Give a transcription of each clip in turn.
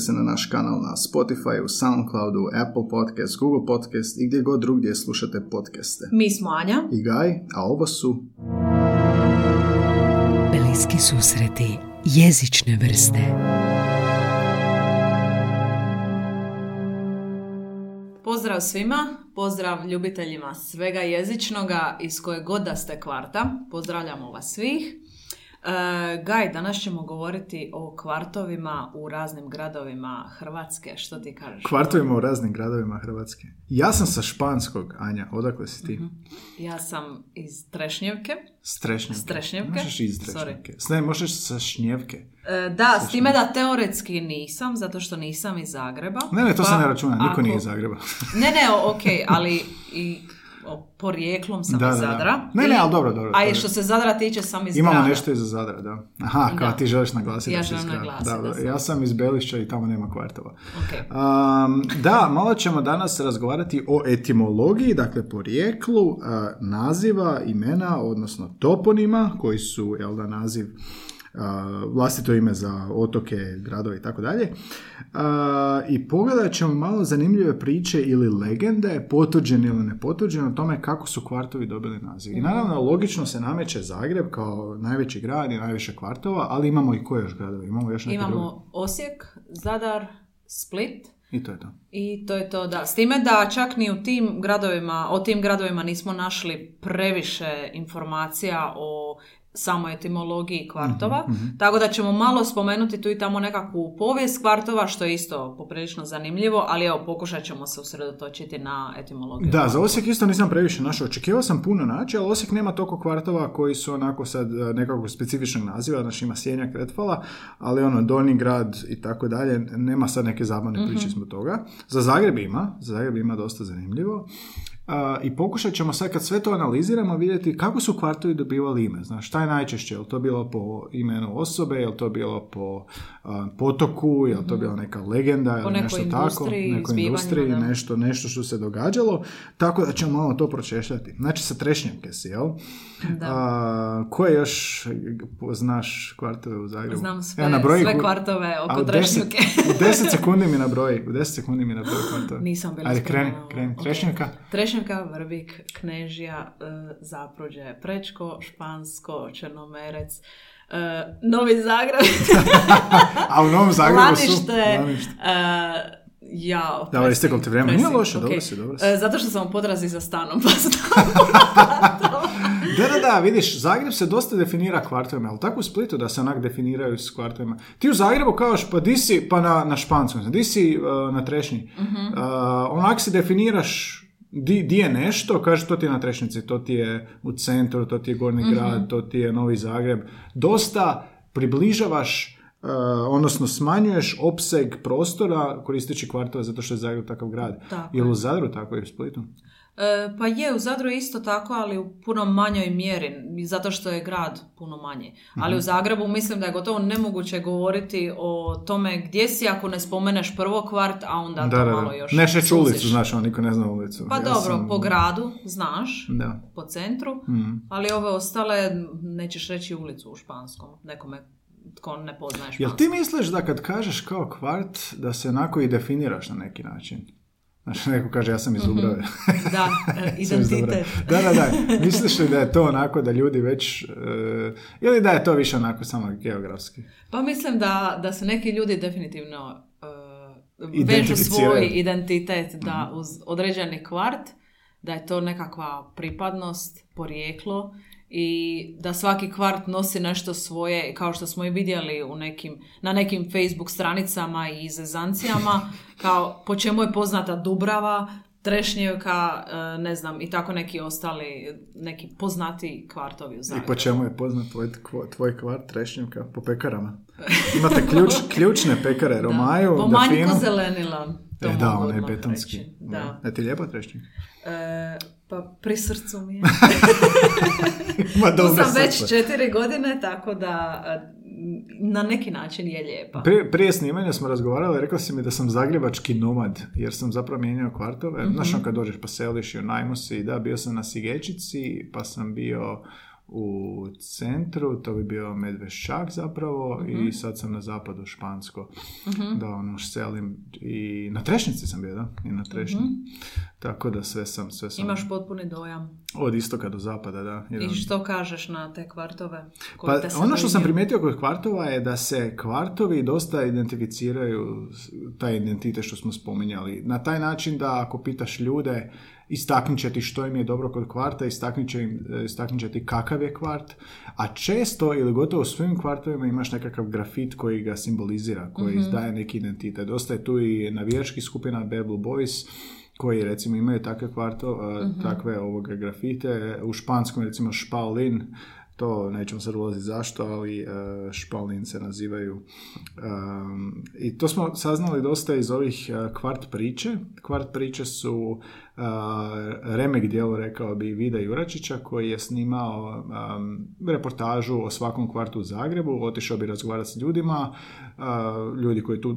pretplatite se na naš kanal na Spotify, Soundcloudu, Apple Podcast, Google Podcast i gdje god drugdje slušate podcaste. Mi smo Anja. I Gaj, a ovo su Bliski susreti jezične vrste. Pozdrav svima, pozdrav ljubiteljima svega jezičnoga iz koje god da ste kvarta. Pozdravljamo vas svih. E, Gaj, danas ćemo govoriti o kvartovima u raznim gradovima Hrvatske. Što ti kažeš? kvartovima u raznim gradovima Hrvatske. Ja sam sa Španskog, Anja, odakle si ti? Ja sam iz Trešnjevke. Strešnjevke. Strešnjevke? Možeš iz Sorry. Trešnjevke. Ne, možeš sa Šnjevke. E, da, s time da teoretski nisam, zato što nisam iz Zagreba. Ne, ne, to se Pa ne računa, niko ako- nije iz Zagreba. Ne, ne, ok, ali i porijeklom sam Da, iz da, da. Zadra. Ne, ne, ali dobro, dobro, A dobro. što se Zadra tiče sam iz Imamo grada. nešto iza Zadra, da. Aha, kao Da. ti želiš naglasiti. Ja želim iz naglasiti Da, da sam. Ja sam iz Belišća i tamo nema kvartova. Ok. Um, da, malo ćemo danas razgovarati o etimologiji, dakle porijeklu uh, naziva, imena, odnosno toponima, koji su, jel da, naziv vlastito ime za otoke, gradove i tako dalje. I pogledat ćemo malo zanimljive priče ili legende, potuđene ili nepotuđene, o tome kako su kvartovi dobili naziv. I naravno, logično se nameće Zagreb kao najveći grad i najviše kvartova, ali imamo i koje još gradove? Imamo još neke druge? Imamo Osijek, Zadar, Split, I to je to. I to je to, da. S time da čak ni u tim gradovima, o tim gradovima nismo našli previše informacija o samoj etimologiji kvartova, Mhm, tako da ćemo malo spomenuti tu i tamo nekakvu povijest kvartova, što je isto poprilično zanimljivo, ali evo, pokušat ćemo se usredotočiti na etimologiju. Da, za Osijek isto nisam previše našao. Očekivao sam puno naći, ali Osijek nema toliko kvartova koji su onako sad e, nekakvog specifičnog naziva, znači ima Sjenjak, Retvala, ali ono, Donji grad i tako dalje, nema sad neke zabavne priče zbog toga. Za Zagreb ima, za Zagreb ima dosta zanimljivo. I pokušat ćemo sad kad sve to analiziramo vidjeti kako su kvartovi dobivali ime. Znaš, šta je najčešće? Je li to bilo po imenu osobe? Je li to bilo po a, potoku? Je li to bila neka legenda? Po ili nešto tako? Nekoj industriji, da. nešto, nešto što se događalo. Tako da ćemo malo to pročešljati. Znači sa Trešnjevke si, jel? Da. A, koje još znaš kvartove u Zagrebu? Znam sve, Evo, nabroji sve kvartove oko u deset- Trešnjevke. U 10 sekundi mi nabroji. U 10 sekundi mi nabroji kvartove. Nisam bila Ajde, kreni, kreni. Ok. Trešnjevka? Trešnjevka, Vrbik, Knežija, e, Zapruđe, Prečko, Špansko, Črnomerec, e, Novi Zagreb, A u Novom Zagrebu su... Lanište, Lanište. e, ja, Da, ali isteklo ti vrijeme. Nije loše, ok. dobro si, dobro si. E, zato što sam u potrazi za stanom, pa sam Da, da, da, vidiš, Zagreb se dosta definira kvartovima, ali tako u Splitu da se onak definiraju s kvartovima. Ti u Zagrebu kažeš, pa di si, pa na, na Španskom, di si uh, na Trešnji. Uh, onak si definiraš di, di je nešto, kažeš to ti je na Trešnjici, to ti je u centru, to ti je Gornji grad, to ti je Novi Zagreb. Dosta približavaš Uh, odnosno smanjuješ opseg prostora koristeći kvartove zato što je Zagreb takav grad. Tako Ili u Zadru tako i u Splitu? E, pa je, u Zadru je isto tako, ali u puno manjoj mjeri, zato što je grad puno manji. Ali Mhm. u Zagrebu mislim da je gotovo nemoguće govoriti o tome gdje si ako ne spomeneš prvo kvart, a onda Da, to da, malo da. još Ne šeć ulicu, znaš, on niko ne zna ulicu. Pa Ja dobro, sam- po gradu znaš, Da. po centru, Mhm. ali ove ostale nećeš reći ulicu u španskom, nekome tko ne poznaje Jel španski. ti misliš da kad kažeš kao kvart, da se onako i definiraš na neki način? Znači, neko kaže ja sam iz Dubrave. Da, e, identitet. Da, da, da. Misliš li da je to onako da ljudi već... e, ili da je to više onako samo geografski? Pa mislim da, da se neki ljudi definitivno uh, vežu svoj identitet da uz određeni kvart, da je to nekakva pripadnost, porijeklo i da svaki kvart nosi nešto svoje, kao što smo i vidjeli u nekim, na nekim Facebook stranicama i zezancijama, kao po čemu je poznata Dubrava, Trešnjevka, e, ne znam, i tako neki ostali, neki poznati kvartovi u I Zagrebu. po čemu je poznat tvoj, tvoj kvart Trešnjevka? Po pekarama. Imate ključ, ključne pekare, Romaju, Po manjku zelenila. To E, da, on je betonski. reći. Da. E ti lijepa Trešnjevka? E, pa pri srcu mi je. Ima tu sam već četiri godine, tako da e, na neki način je lijepa. Prije, prije snimanja smo razgovarali, rekao si mi da sam zagrebački nomad, jer sam zapravo mijenjao kvartove. Mhm. Znaš, on kad dođeš pa seliš i u najmu si, da, bio sam na Sigečici, pa sam bio u centru, to bi bio Medveščak zapravo, Mhm. i sad sam na zapadu Špansko. Da, ono, selim i na Trešnjici sam bio, da, i na Trešnji. Tako da sve sam, sve sam. Imaš potpuni dojam. od istoka do zapada, da. I jedan- što kažeš na te kvartove? pa te ono što sam primijetio kod kvartova je da se kvartovi dosta identificiraju taj identitet što smo spominjali. Na taj način da ako pitaš ljude, istaknut će ti što im je dobro kod kvarta, istaknut će, im, istaknut će ti kakav je kvart, a često ili gotovo u svim kvartovima imaš nekakav grafit koji ga simbolizira, koji daje neki identitet. Dosta je tu i navijačkih skupina Bad Blue Boys, koji recimo imaju takve kvarto, uh, takve ovoga grafite. U španskom recimo Špaulin, to nećemo sad ulaziti zašto, ali uh, Špaulin se nazivaju. Um, I to smo saznali dosta iz ovih uh, kvart priče. Kvart priče su uh, remek dijelo, rekao bi, Vida Juračića, koji je snimao um, reportažu o svakom kvartu u Zagrebu, otišao bi razgovarati s ljudima, uh, ljudi koji tu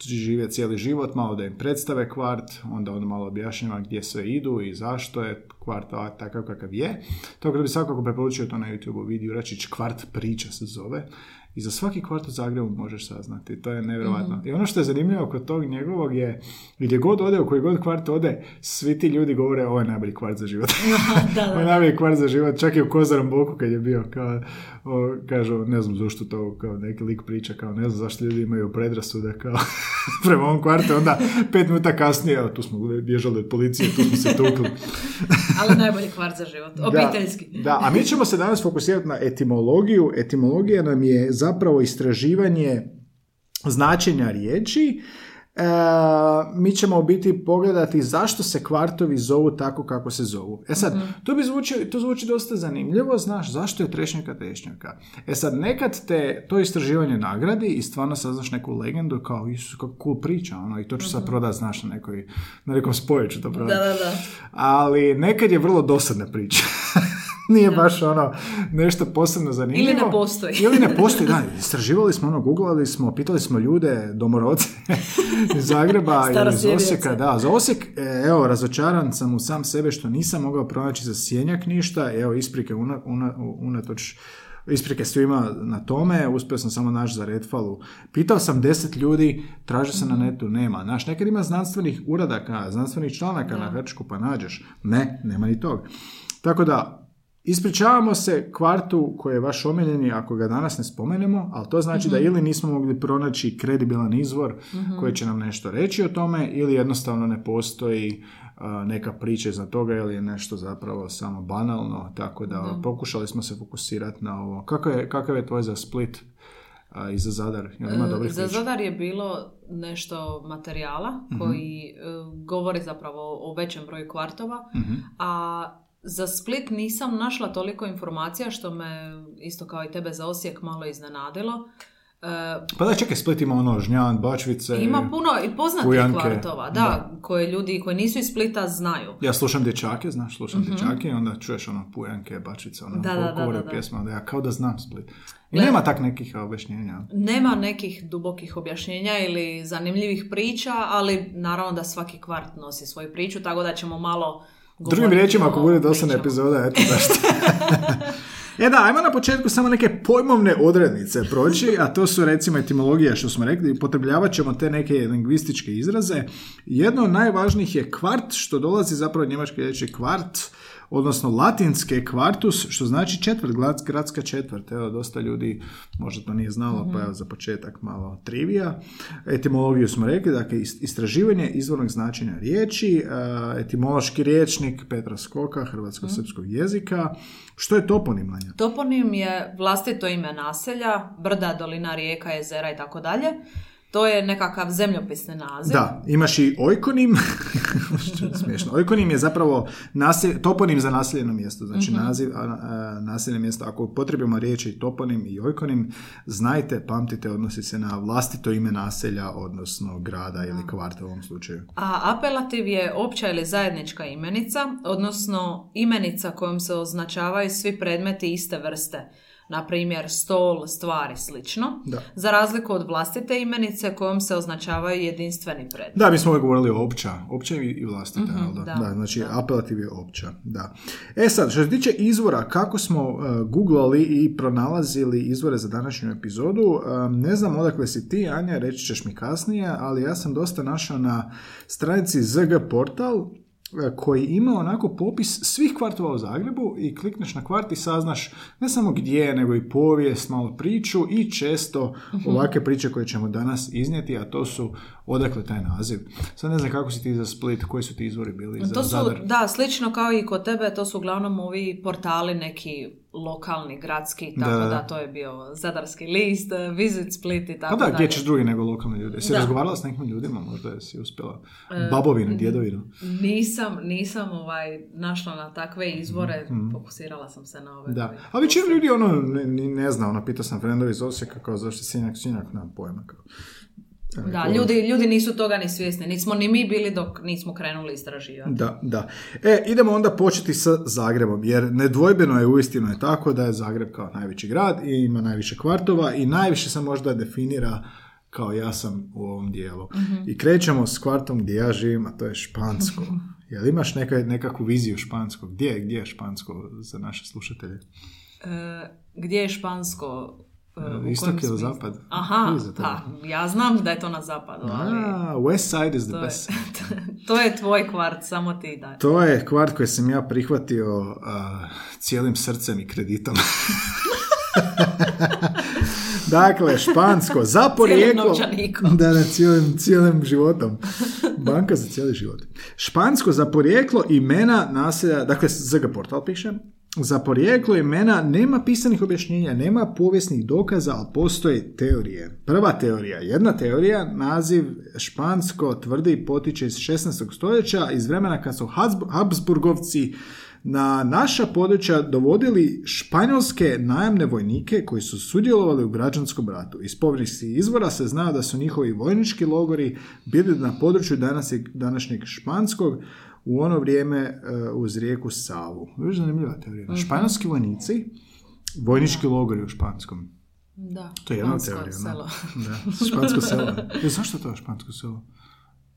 žive cijeli život, malo da im predstave kvart, onda on malo objašnjava gdje sve idu i zašto je kvart takav kakav je. Tako da bi svakako preporučio to na YouTube vidi Juračić, kvart priča se zove. I za svaki kvart u Zagrebu možeš saznati. To je nevjerojatno. I ono što je zanimljivo kod tog njegovog je, gdje god ode, u koji god kvart ode, svi ti ljudi govore ovo je najbolji kvart za život. da, Ovo je da. najbolji kvart za život. Čak i u Kozarom boku kad je bio, kao, o, kažu, ne znam zašto to, kao neki lik priča, kao ne znam zašto ljudi imaju predrasude, kao prema ovom kvartu, onda pet minuta kasnije, evo, tu smo bježali od policije, tu smo se tukli. Ali najbolji kvart za život. Obiteljski. Da, da, a mi ćemo se danas fokusirati na etimologiju. Etimologija nam je zapravo istraživanje značenja riječi. E, mi ćemo u biti pogledati zašto se kvartovi zovu tako kako se zovu. E sad, to, bi zvuči, to zvuči dosta zanimljivo, znaš, zašto je trešnjaka trešnjaka? E sad, nekad te to istraživanje nagradi i stvarno saznaš neku legendu kao, Isus, kako cool priča, ono, i to ću sad prodati, znaš, na, nekoj, na nekom spoju ću to Da, prodati da, da. ali nekad je vrlo dosadna priča. Nije baš ono nešto posebno zanimljivo. Ili ne postoji. Ili ne postoji, da. Istraživali smo ono, googlali smo, pitali smo ljude, domorodce iz Zagreba ili iz. Osijeka. Da, za Osijek, e, evo, razočaran sam u sam sebe što nisam mogao pronaći za sjenjak ništa. Evo, isprike una, una, unatoč Isprike svima na tome, uspio sam samo naći za Redfalu. Pitao sam deset ljudi, traže se na netu, nema. Znaš, nekad ima znanstvenih uradaka, znanstvenih članaka na hrčku, pa nađeš. Ne, nema ni tog. Tako da, Ispričavamo se kvartu koji je vaš omiljeni ako ga danas ne spomenemo, ali to znači da ili nismo mogli pronaći kredibilan izvor koji će nam nešto reći o tome ili jednostavno ne postoji neka priča iza toga ili je nešto zapravo samo banalno, tako da, pokušali smo se fokusirati na ovo. Kako je, kakav je tvoj za Split a, i za Zadar? Jel ima dobrih Za priča? Zadar je bilo nešto materijala koji e, govori zapravo o većem broju kvartova, a za Split nisam našla toliko informacija što me isto kao i tebe za Osijek malo iznenadilo. Pa da, čekaj, Split ima ono, Žnjan, Bačvice. Ima puno i poznatih Pujanke, kvartova, da, koje ljudi koji nisu iz Splita znaju. Ja slušam dječake, znaš, slušam dječake i onda čuješ ono Pujanke, Bačvice, ono. Da, da, da, da, da. pjesma, da ja kao da znam Split. I nema tak nekih objašnjenja. Nema nekih dubokih objašnjenja ili zanimljivih priča, ali naravno da svaki kvart nosi svoju priču, tako da ćemo malo Drugim riječima, ako bude dosadna epizoda, eto zašto. E da, ajmo na početku samo neke pojmovne odrednice proći, a to su recimo etimologija što smo rekli, upotrebljavat ćemo te neke lingvističke izraze. Jedno od najvažnijih je kvart, što dolazi zapravo od njemačke riječi kvart, odnosno latinske kvartus, što znači četvrt, gradska četvrt. Evo, dosta ljudi možda to nije znalo, pa evo za početak malo trivija. Etimologiju smo rekli, dakle, ist- istraživanje izvornog značenja riječi, e, etimološki riječnik Petra Skoka, hrvatsko-srpskog jezika. Što je toponim, Anja? Toponim je vlastito ime naselja, brda, dolina, rijeka, jezera i tako dalje. To je nekakav zemljopisni naziv. Da, imaš i ojkonim, što je smiješno. Ojkonim je zapravo naselj, toponim za naseljeno mjesto, znači naziv a, a, naseljeno mjesto. Ako upotrebimo riječi toponim i ojkonim, znajte, pamtite, odnosi se na vlastito ime naselja, odnosno grada ili kvarta u ovom slučaju. A apelativ je opća ili zajednička imenica, odnosno imenica kojom se označavaju svi predmeti iste vrste. Na primjer, stol, stvari, slično. Da. Za razliku od vlastite imenice kojom se označavaju jedinstveni predmet. Da, mi smo uvijek govorili o opća, opća i vlastita, jel da? da, da, znači apelativ je opća, da. E sad, što se tiče izvora, kako smo uh, googlali i pronalazili izvore za današnju epizodu, um, ne znam odakle si ti, Anja, reći ćeš mi kasnije, ali ja sam dosta našao na stranici ZG Portal, koji ima onako popis svih kvartova u Zagrebu i klikneš na kvart i saznaš ne samo gdje, nego i povijest, malo priču i često ovakve priče koje ćemo danas iznijeti, a to su odakle taj naziv. Sad ne znam kako si ti za Split, koji su ti izvori bili za To su, Zadar? da, slično kao i kod tebe, to su uglavnom ovi portali neki lokalni, gradski, tako Da, da, to je bio Zadarski list, Visit Split i Pa tako da, dalje. gdje ćeš drugi nego lokalni ljudi? Si Da. razgovarala s nekim ljudima, možda jesi uspjela E, babovinu, djedovinu? Nisam, nisam ovaj, našla na takve izvore, fokusirala sam se na ove. Da, a većina ljudi ono ne, ne zna, ono, pitao sam frendovi iz Osijeka kao zašto sinjak, sinjak, nemam pojma. Kao. Da, ljudi, ljudi nisu toga ni svjesni. Nismo ni mi bili dok nismo krenuli istraživati. Da, da. E, idemo onda početi sa Zagrebom, jer nedvojbeno je uistinu je tako da je Zagreb kao najveći grad i ima najviše kvartova i najviše se možda definira kao ja sam u ovom dijelu. I krećemo s kvartom gdje ja živim, a to je Špansko. Jel imaš neka, nekakvu viziju Španskog? Gdje, je- gdje je Špansko za naše slušatelje? E, gdje je Špansko? U kojem Istok smislu? zapad? Aha, pa ja znam da je to na zapadu, ali A, West Side is the to je, best. to je tvoj kvart, samo ti daj. To je kvart koji sam ja prihvatio a, cijelim srcem i kreditom. dakle, špansko, za porijeklo... Da, da, cijelim, cijelim životom. Banka za cijeli život. Špansko za porijeklo imena naselja, dakle, ZG portal piše, za porijeklo imena nema pisanih objašnjenja, nema povijesnih dokaza, ali postoje teorije. Prva teorija, jedna teorija, naziv špansko tvrdi potiče iz 16. stoljeća, iz vremena kad su Habs- Habsburgovci na naša područja dovodili španjolske najamne vojnike koji su sudjelovali u građanskom ratu. Iz povijesnih izvora se zna da su njihovi vojnički logori bili na području današnjeg Španskog u ono vrijeme e, uz rijeku Savu. Viš zanimljiva teorija. Španjolski vojnici, vojnički logori u Španskom. Da, To je jedna teorija. da. selo. Da, špansko selo. E, zašto to je špansko selo?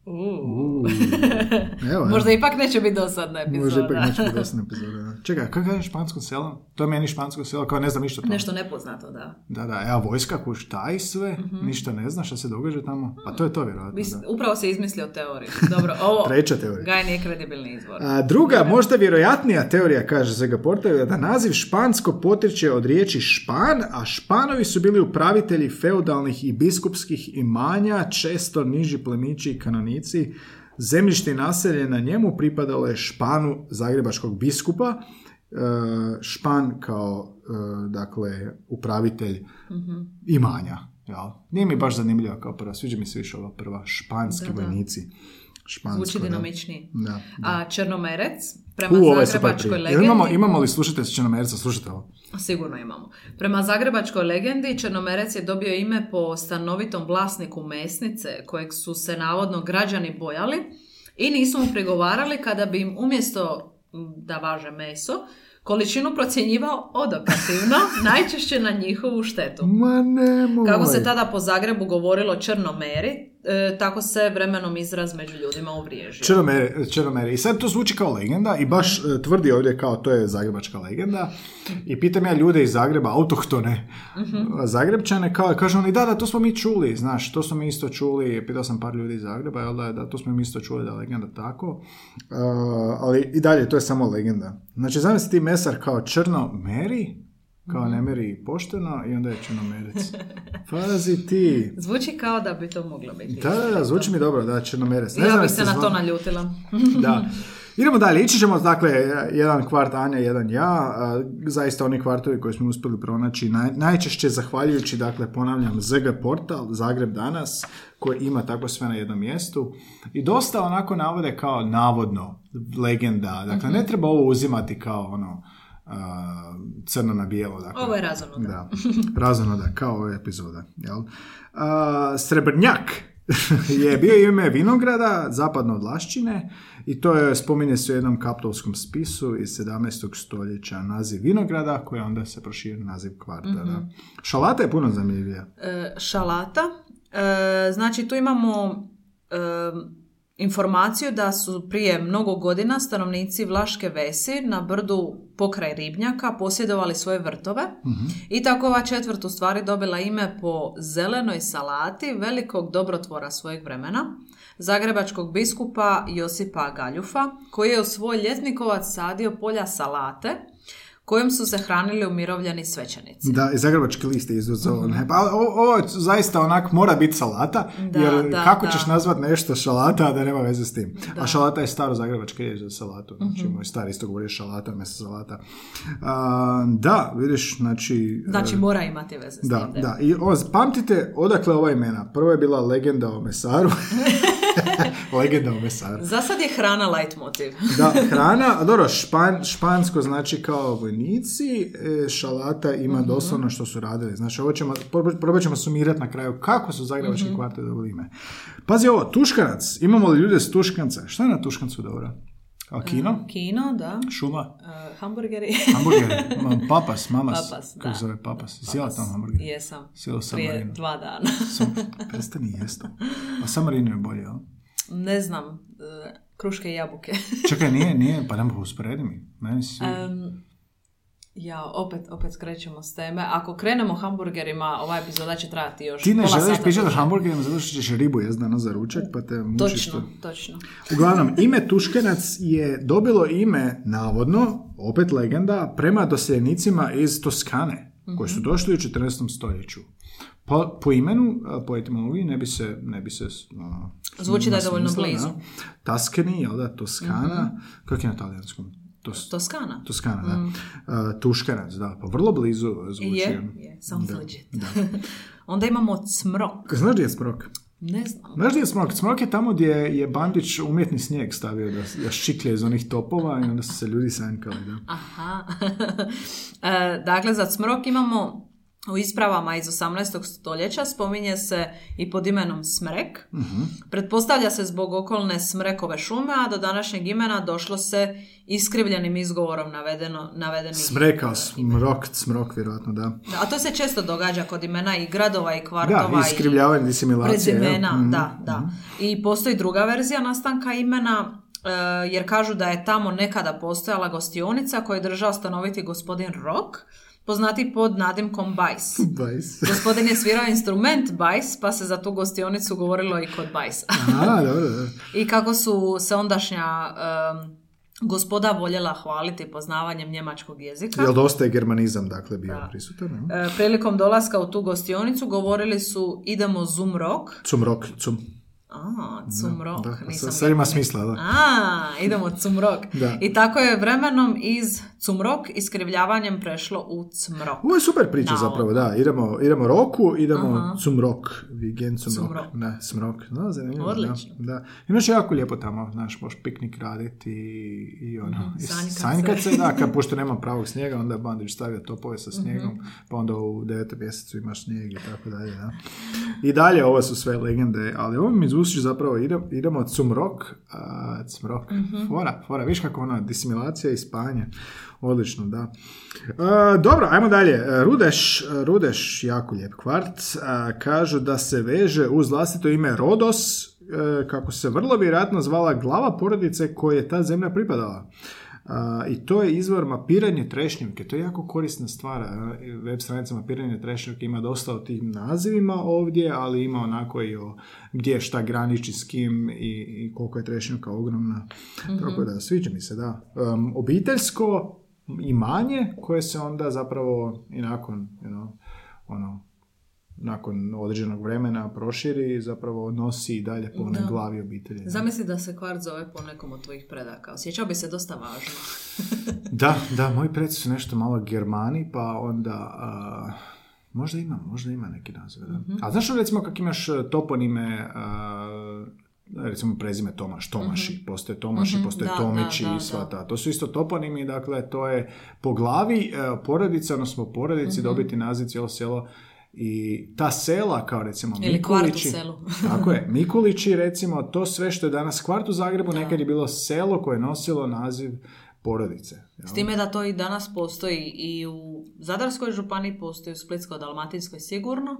U. Evo, Možda ipak neće biti dosadna epizoda. Možda ipak neće biti dosadna epizoda. Čekaj, kako je špansko selo? To je meni špansko selo, kao ne znam ništa o tome. Nešto nepoznato, da. Da, da, evo vojska kuš taj sve, ništa ne zna šta se događa tamo. Pa to je to vjerojatno. Da. Upravo se izmislio teoriju. Dobro, ovo... Treća teorija. Gaj nije kredibilni izvor. A, druga, možda vjerojatnija teorija, kaže Zega Porta, da naziv špansko potječe od riječi špan, a španovi su bili upravitelji feudalnih i biskupskih imanja, često niži plemići i kanonici. Zemljište i naselje na njemu pripadalo je španu zagrebačkog biskupa, e, špan kao e, dakle upravitelj imanja. Jel? Nije mi baš zanimljiva kao prva, sviđa mi se više ova prva, španski Da, da. Špansko, Zvuči da. dinamičniji. Da, A Črnomerec, prema U, ovo je super zagrebačkoj legendi... Imamo, imamo li slušajte s Črnomerca, slušajte ovo. Sigurno imamo. Prema zagrebačkoj legendi, Črnomerec je dobio ime po stanovitom vlasniku mesnice, kojeg su se navodno građani bojali i nisu mu prigovarali kada bi im umjesto da važe meso, količinu procjenjivao odokativno, najčešće na njihovu štetu. Ma nemoj. Kako se tada po Zagrebu govorilo črnomeri, e, tako se vremenom izraz među ljudima uvriježio. Črnomere, Črnomere. I sad to zvuči kao legenda i baš e, tvrdi ovdje kao to je zagrebačka legenda. I pitam ja ljude iz Zagreba, autohtone Zagrebčane, kao, kažu oni, da, da, to smo mi čuli, znaš, to smo mi isto čuli, pitao sam par ljudi iz Zagreba, jel da, da, to smo mi isto čuli da je legenda tako. Uh, ali i dalje, to je samo legenda. Znači, zamisli ti mesar kao črno meri, kao ne meri pošteno i onda je črnomerec. Pazi ti. Zvuči kao da bi to moglo biti. Da, da, da, zvuči mi dobro, da, črnomerec. Ne ja znam bih se na to naljutila. da. Idemo dalje, ići ćemo, dakle, jedan kvart Anja, jedan ja, zaista oni kvartovi koje smo uspjeli pronaći, naj, najčešće zahvaljujući, dakle, ponavljam, ZG portal, Zagreb danas, koji ima tako sve na jednom mjestu i dosta onako navode kao navodno, legenda, dakle, ne treba ovo uzimati kao ono, crno na bijelo, dakle. Ovo je razumno, da. Da, razumno da, kao ova epizoda. Jel? A, Srebrnjak je bio ime vinograda zapadno od Lašćine i to je, spominje se u jednom kaptolskom spisu iz 17. stoljeća naziv vinograda koji onda se proširio na naziv kvarta. da. Šalata je puno zanimljivija. E, šalata. E, znači tu imamo e, informaciju da su prije mnogo godina stanovnici Vlaške Vesi na brdu pokraj Ribnjaka posjedovali svoje vrtove i tako ova četvrt u stvari dobila ime po zelenoj salati velikog dobrotvora svojeg vremena, zagrebačkog biskupa Josipa Galjufa, koji je u svoj ljetnikovac sadio polja salate kojom su se hranili umirovljeni svećenici. Da, i zagrebački list je izuzeo. ne, Pa ovo zaista onak mora biti salata, Da, jer da, kako da. ćeš nazvat nešto šalata, da nema veze s tim. A šalata je staro zagrebački riječ za salatu. Znači, Mhm. moj stari isto govori šalata, mjesto salata. A, da, vidiš, znači... Znači e, mora imati veze s Da, tim. da. I o, pamtite odakle ova imena. Prvo je bila legenda o mesaru. legenda o mesaru. Za sad je hrana leitmotiv. Da, hrana, a dobro, špan, špansko znači kao vojnici, e, šalata ima Mhm. doslovno što su radili. Znači, ovo ćemo, prob- probat ćemo sumirati na kraju kako su zagrebački kvarte dobili ime. Pazi ovo, tuškanac, imamo li ljude s tuškanca? Šta je na tuškancu dobro? A kino? Kino, da. Šuma? Uh, hamburgeri. Hamburger? Ma, papas, mamas? Papas, Kako da. zove papas? Sjela tamo hamburger? Jesam. Sjela sam Prije Marinu. dva dana. Sam, prestani jesto. A sam Marino je bolje, jel? Ne znam. uh, kruške i jabuke. Čekaj, nije, nije, pa nema usporedi mi. Meni si... Em, ja, opet, opet skrećemo s teme. Ako krenemo hamburgerima, ova epizoda će trajati još Ti ne želiš pričati hamburgerima zato što ćeš ribu jest danas za ručak, pa te mučiš Točno, to. točno. Uglavnom, ime Tuškenac je dobilo ime, navodno, opet legenda, prema doseljenicima iz Toskane, koji su došli u 14. stoljeću. Po, po imenu, po etimologiji, ne bi se... Ne bi se a, Zvuči da je dovoljno blizu. Da. Taskeni, jel da, Toskana, kako je na talijanskom? Tos, Toskana. Toskana, da. A, Tuškenac, da, pa vrlo blizu zvuči. Je, je, sounds Da, legit. da. Onda imamo cmrok. Znaš gdje je Smrok? Ne znam. Znaš gdje je Smrok? Smrok je tamo gdje je Bandić umjetni snijeg stavio da, da ščiklje iz onih topova i onda su se ljudi sanjkali. Da. Aha. E, dakle, za cmrok imamo u ispravama iz 18. stoljeća spominje se i pod imenom smrek. Pretpostavlja se zbog okolne smrekove šume, a do današnjeg imena došlo se iskrivljenim izgovorom navedeno, navedenih Smrekao, e, smrok, smrok, vjerojatno, da. A to se često događa kod imena i gradova i kvartova Da, iskrivljavanje, disimilacije. prezimena, Mhm. da, da. I postoji druga verzija nastanka imena, e, jer kažu da je tamo nekada postojala gostionica koju je držao stanoviti gospodin Rock, poznati pod nadimkom Bajs. Bajs. Gospodin je svirao instrument Bajs, pa se za tu gostionicu govorilo i kod Bajsa. A, dobro, dobro. I kako su se ondašnja em, gospoda voljela hvaliti poznavanjem njemačkog jezika. Jel dosta je germanizam, dakle, bio Da. prisutan? E, prilikom dolaska u tu gostionicu govorili su idemo zum rock. Cum rok, cum. A, cum rock. Da, nisam sad- sad ima smisla, da. A, idemo cum rock. Da. I tako je vremenom iz Cumrok iskrivljavanjem prešlo u cmrok. Ovo je super priča zapravo, da. Idemo, idemo roku, idemo Aha. cumrok. Vigen cumrok. Cumrok. Ne, smrok. No, zanimljivo, Odlično. Da, da. Imaš jako lijepo tamo, znaš, možeš piknik raditi i, i ono, Mhm, i sanjkat se. sanjkat se, da, kad, pošto nema pravog snijega, onda bandić stavlja topove sa snijegom, Mhm. pa onda u devetom mjesecu imaš snijeg i tako dalje, da. I dalje, ovo su sve legende, ali ovo mi zvuči zapravo, idemo, idemo cumrok, a, cmrok, Mhm. fora, fora, viš kako ona disimilacija i spajanje, odlično, da. E, dobro, ajmo dalje. E, Rudeš, Rudeš, jako lijep kvart, a, kažu da se veže uz vlastito ime Rodos, e, kako se vrlo vjerojatno zvala glava porodice koje je ta zemlja pripadala. A, I to je izvor mapiranje trešnjevke. To je jako korisna stvar. Web stranica mapiranje trešnjevke ima dosta o tim nazivima ovdje, ali ima onako i o gdje šta graniči s kim i, i koliko je trešnjevka ogromna. Tako da, sviđa mi se, da. Um, obiteljsko imanje koje se onda zapravo i nakon, you know, ono, nakon određenog vremena proširi i zapravo nosi i dalje po onoj glavi obitelji. Zamisli da se kvart zove po nekom od tvojih predaka. Osjećao bi se dosta važno. Da, da, moji preci su nešto malo germani, pa onda... a, možda ima, možda ima neki naziv, da. A znaš recimo kako imaš e, toponime, a, recimo prezime Tomaš, Tomaši, postoje Tomaši, Mhm, postoje da, Tomići da, da, i sva ta. To su isto toponimi, dakle, to je po glavi e, porodice, odnosno po porodici Mhm. dobiti naziv cijelo selo i ta sela kao recimo Ili Mikulići, selu. tako je, Mikulići recimo, to sve što je danas kvart u Zagrebu, nekad je bilo selo koje je nosilo naziv porodice. jel? S time da to i danas postoji i u Zadarskoj županiji, postoji u Splitsko-Dalmatinskoj sigurno,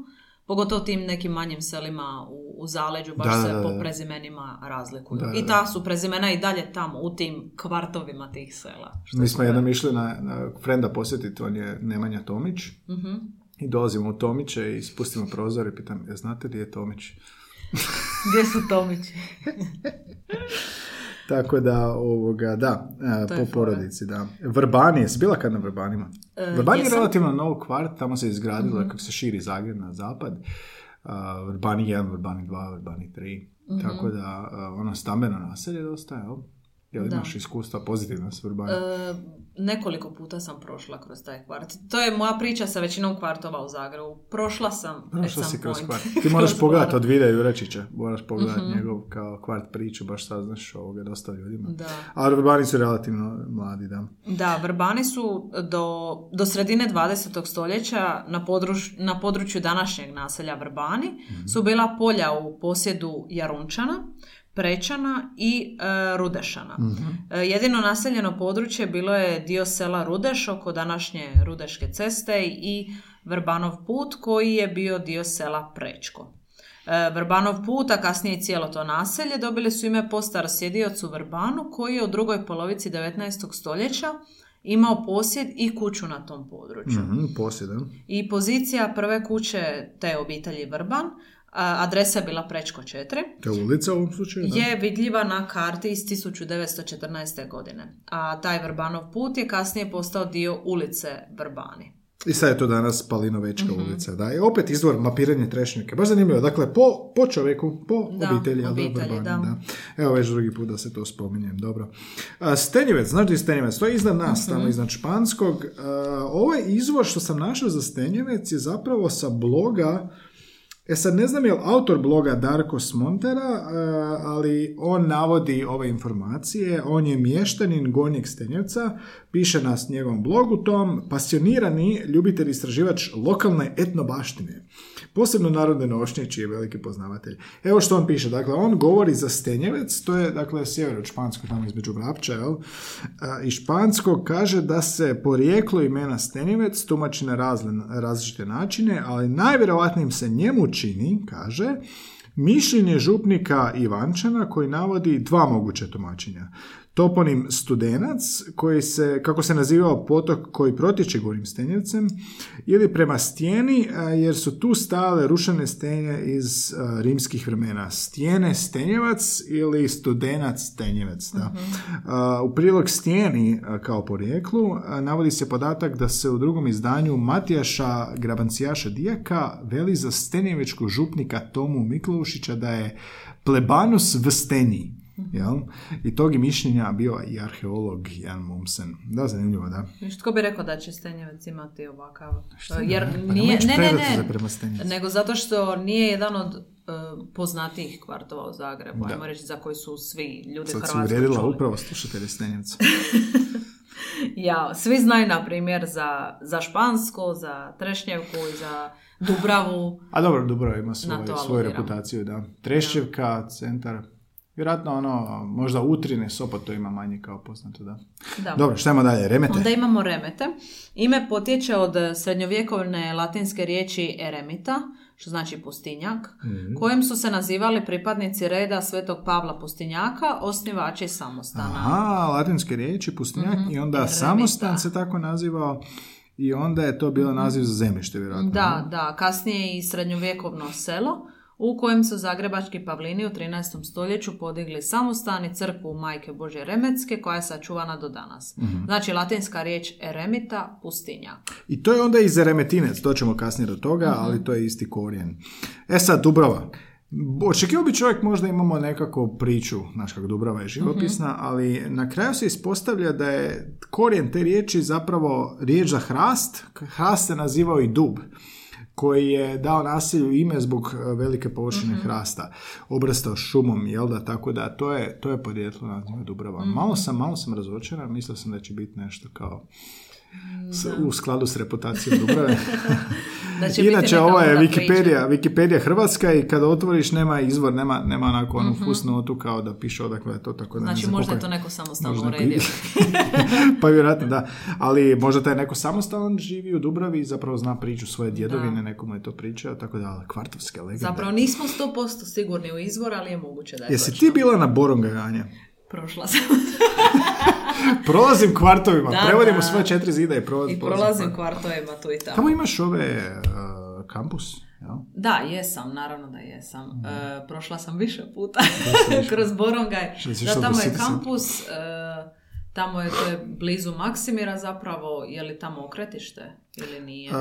pogotovo tim nekim manjim selima u, u zaleđu, baš Da, se da, da, po prezimenima razlikuju. Da, da, I ta su prezimena i dalje tamo, u tim kvartovima tih sela. što Mi smo jednom išli na, na frenda posjetiti, on je Nemanja Tomić. Mhm. I dolazimo u Tomiće i spustimo prozor i pitam, je znate gdje je Tomić? Gdje su Tomići? Tako da, ovoga, da, e, To po je porodici, da. Vrbani, jesi bila kad na Vrbanima? E, Vrbani je jesam. relativno nov kvart, tamo se izgradilo kako se širi Zagreb na zapad. A, Vrbani 1, Vrbani 2, Vrbani 3. Mhm. Tako da, a, ono stambeno naselje dosta, jel? Jel Da. imaš iskustva pozitivna s Vrbani? E, nekoliko puta sam prošla kroz taj kvart. To je moja priča sa većinom kvartova u Zagrebu. Prošla sam Prošla at si kroz kvart. Ti moraš pogledati od videa Jurečića. Moraš pogledati Mhm. njegov kao kvart priču, baš saznaš ovoga dosta ljudima. Da. A Vrbani su relativno mladi, da. Da, Vrbani su do, do sredine 20. stoljeća na, područ- na području današnjeg naselja Vrbani su bila polja u posjedu Jarunčana, Prečana i e, Rudešana. E, jedino naseljeno područje bilo je dio sela Rudeš oko današnje Rudeške ceste i Vrbanov put koji je bio dio sela Prečko. E, Vrbanov put, a kasnije i cijelo to naselje, dobili su ime po starosjediocu Vrbanu, koji je u drugoj polovici 19. stoljeća imao posjed i kuću na tom području. Mhm, poslije, da. I pozicija prve kuće te obitelji Vrban, adresa je bila Prečko 4, To je ulica u ovom slučaju, da? je vidljiva na karti iz 1914. godine. A taj Vrbanov put je kasnije postao dio ulice Vrbani. I sad je to danas Palinovečka Mhm. ulica. Da, i opet izvor mapiranje trešnjake. Baš zanimljivo. Dakle, po, po čovjeku, po Da, obitelji. obitelji, Vrbani, da. Evo već drugi put da se to spominjem. Dobro. A, Stenjevec, znaš gdje je Stenjevec? To je iznad nas, Mhm. tamo iznad Španskog. A, ovaj izvor što sam našao za Stenjevec je zapravo sa bloga E sad ne znam je li autor bloga Darko Smontera, e, ali on navodi ove informacije. On je mještanin Gornjeg Stenjevca, piše na njegovom blogu tom, pasionirani ljubitelj istraživač lokalne etnobaštine. Posebno narodne nošnje, čiji je veliki poznavatelj. Evo što on piše. Dakle, on govori za Stenjevec, to je dakle sjever od Španskog, tamo između Vrapča, jel? A, I Španskog kaže da se porijeklo imena Stenjevec tumači na različite načine, ali najvjerojatnijim se njemu čini, kaže, mišljenje župnika Ivančana koji navodi dva moguća tumačenja. Toponim Studenac, koji se, kako se nazivao potok koji protječe Gorim Stenjevcem, ili prema stijeni, a, jer su tu stale rušene stenje iz a, rimskih vremena. Stijene Stenjevac ili Studenac Stenjevec. Da. A, u prilog stijeni kao porijeklu navodi se podatak da se u drugom izdanju Matijaša Grabancijaša Dijaka veli za stenjevičkog župnika Tomu Miklaušića da je plebanus v stenji. Jel? I tog je mišljenja bio i arheolog Jan Mumsen. Da, zanimljivo, da. Tko bi rekao da će Stenjevec imati ovakav... Jer ne? Pa nije, nemoj ići ne, ne, ne, prema Stenjevcu. nego zato što nije jedan od e, poznatijih kvartova u Zagrebu, Da. ajmo reći za koji su svi ljudi Sad Hrvatskoj uvrijedila čuli. upravo slušatelje Stenjevca. Ja, svi znaju, na primjer, za, za Špansko, za Trešnjevku i za Dubravu. A dobro, dobro, ima svoju, svoju reputaciju, da. Trešćevka, centar, vjerojatno ono, možda Utrine, Sopot to ima manje kao poznato, da. Da. Dobro, šta imamo dalje? Remete? Onda imamo remete. Ime potječe od srednjovjekovne latinske riječi eremita, što znači pustinjak, Mhm. kojim su se nazivali pripadnici reda Svetog Pavla Pustinjaka, osnivači samostana. Aha, latinske riječi, pustinjak, i onda Remita. samostan se tako nazivao i onda je to bilo naziv za zemljište, vjerojatno. Da, da, kasnije i srednjovjekovno selo u kojem su zagrebački pavlini u 13. stoljeću podigli samostan i crkvu Majke Božje Remetske koja je sačuvana do danas. Mhm. Znači latinska riječ eremita, pustinjak. I to je onda iz Remetinec, to ćemo kasnije do toga, Mhm. ali to je isti korijen. E sad, Dubrava. Očekivao bi čovjek možda imamo nekako priču, znaš kako Dubrava je živopisna, Mhm. ali na kraju se ispostavlja da je korijen te riječi zapravo riječ za hrast. Hrast se nazivao i dub koji je dao naselju ime zbog e, velike površine Mhm. hrasta, obrastao šumom, jel da, tako da to je, to je podrijetlo naziva Dubrava. Mhm. Malo sam, malo sam razočaran, mislio sam da će biti nešto kao s- u skladu s reputacijom Dubrave. Da biti Inače, ovo je Wikipedia, Wikipedia Hrvatska i kada otvoriš nema izvor, nema, nema onako onu Mhm. fusnotu kao da piše odakle je to, tako da ne Znači znam možda je to neko samostalno uredio. pa vjerojatno da. Ali možda taj neko samostalan živi u Dubravi i zapravo zna priču svoje djedovine, nekomu je to pričao, tako da, kvartovske legende. Zapravo nismo 100% sigurni u izvor, ali je moguće da je Jesi točno. ti bila na Borongaju, Anja? Prošla sam. Prolazim kvartovima, Da, prevodimo svoje četiri zida i prolazim. I prolazim kvartovima tu i tamo. Tamo imaš ove uh, kampus, jel? Da, jesam, naravno da jesam. Mhm. E, prošla sam više puta kroz Borongaj. Da, tamo je kampus, e, tamo je, to je blizu Maksimira zapravo, je li tamo okretište ili nije? Uh,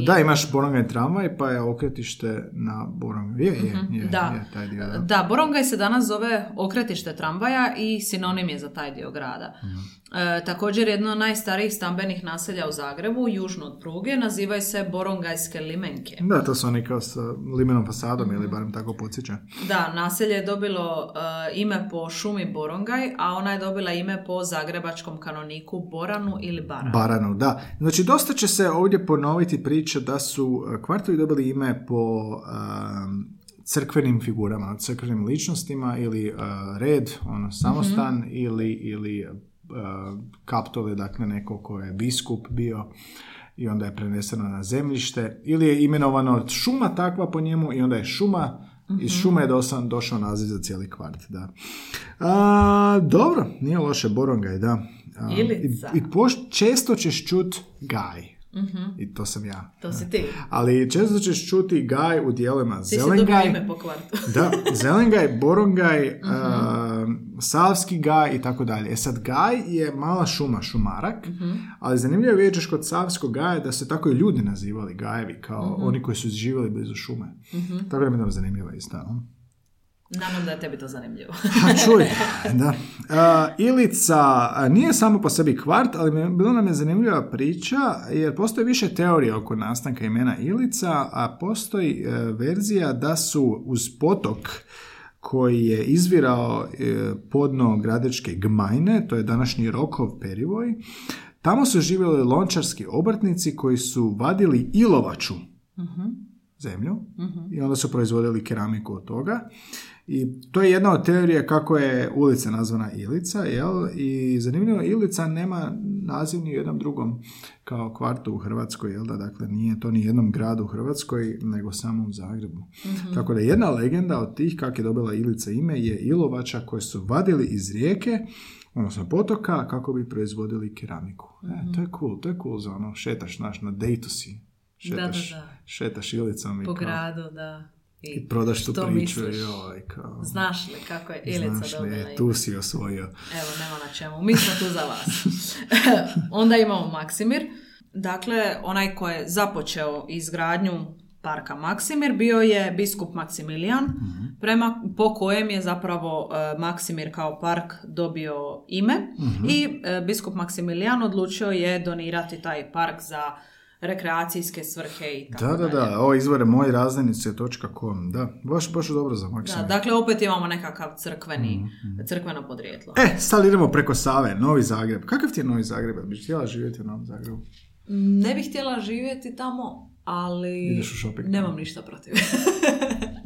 da, imaš Borongaj tramvaj, pa je okretište na Borongaj. Je, je, je, Mhm. da. je, taj dio, da. Da, Borongaj se danas zove okretište tramvaja i sinonim je za taj dio grada. Mhm. E, također jedno od najstarijih stambenih naselja u Zagrebu, južno od pruge, nazivaju se Borongajske limenke. Da, to su oni kao sa limenom fasadom Mhm. ili barem tako podsjeća. Da, naselje je dobilo e, ime po šumi Borongaj, a ona je dobila ime po zagrebačkom kanoniku Boranu ili Baranu. Baranu, da. Znači, dosta će se ovdje ponoviti priča da su uh, kvartovi dobili ime po um, crkvenim figurama, crkvenim ličnostima ili uh, red, ono, samostan Mhm. ili, ili uh, kaptole, dakle neko ko je biskup bio i onda je preneseno na zemljište ili je imenovano šuma takva po njemu i onda je šuma iz Mhm. šume je došao, došao naziv za cijeli kvart, da. A, dobro, nije loše, Borongaj, da. A. I, i poš- često ćeš čut gaj. I to sam ja. To si ti. Ali često ćeš čuti gaj u dijelovima Ti zelengaj. ime po kvartu. Da, zelengaj, borongaj, Mhm. a, savski gaj i tako dalje. E sad, gaj je mala šuma, šumarak, Mhm. ali zanimljivo je kod savskog gaja da se tako i ljudi nazivali gajevi, kao Mhm. oni koji su živjeli blizu šume. Tako da mi je zanimljivo isto. Nadam da je tebi to zanimljivo. A čuj, da. A, Ilica nije samo po sebi kvart, ali bila nam je zanimljiva priča, jer postoji više teorija oko nastanka imena Ilica, a postoji e, verzija da su uz potok koji je izvirao e, podno gradečke gmajne, to je današnji Rokov perivoj, tamo su živjeli lončarski obrtnici koji su vadili ilovaču zemlju i onda su proizvodili keramiku od toga. I to je jedna od teorija kako je ulica nazvana Ilica, jel? I zanimljivo, Ilica nema naziv ni u jednom drugom kao kvartu u Hrvatskoj, jel da? Dakle, nije to ni jednom gradu u Hrvatskoj, nego samo u Zagrebu. Tako da jedna legenda od tih kako je dobila Ilica ime je Ilovača koje su vadili iz rijeke, odnosno potoka, kako bi proizvodili keramiku. E, to je cool, to je cool za ono, šetaš, znaš, na dejtu si. Šetaš, Da, da, da. šetaš Ilicom i Po kao- gradu, da. I prodaš tu priču joj, kao... Znaš li kako je Ilica Znaš li, dobila ime? tu si osvojio. Evo, nema na čemu. Mi smo tu za vas. Onda imamo Maksimir. Dakle, onaj ko je započeo izgradnju parka Maksimir bio je biskup Maksimilijan, prema, po kojem je zapravo e, Maksimir kao park dobio ime i e, biskup Maksimilijan odlučio je donirati taj park za rekreacijske svrhe i tako Da, da, dalje. da, ovo izvore moji razdajnice.com, da, baš, baš dobro za Da, maksimum. dakle, opet imamo nekakav crkveni, crkveno podrijetlo. E, sad idemo preko Save, Novi Zagreb. Kakav ti je Novi Zagreb? Bi htjela živjeti u Novom Zagrebu? Ne bih htjela živjeti tamo, ali Ideš u shopping. nemam ništa protiv.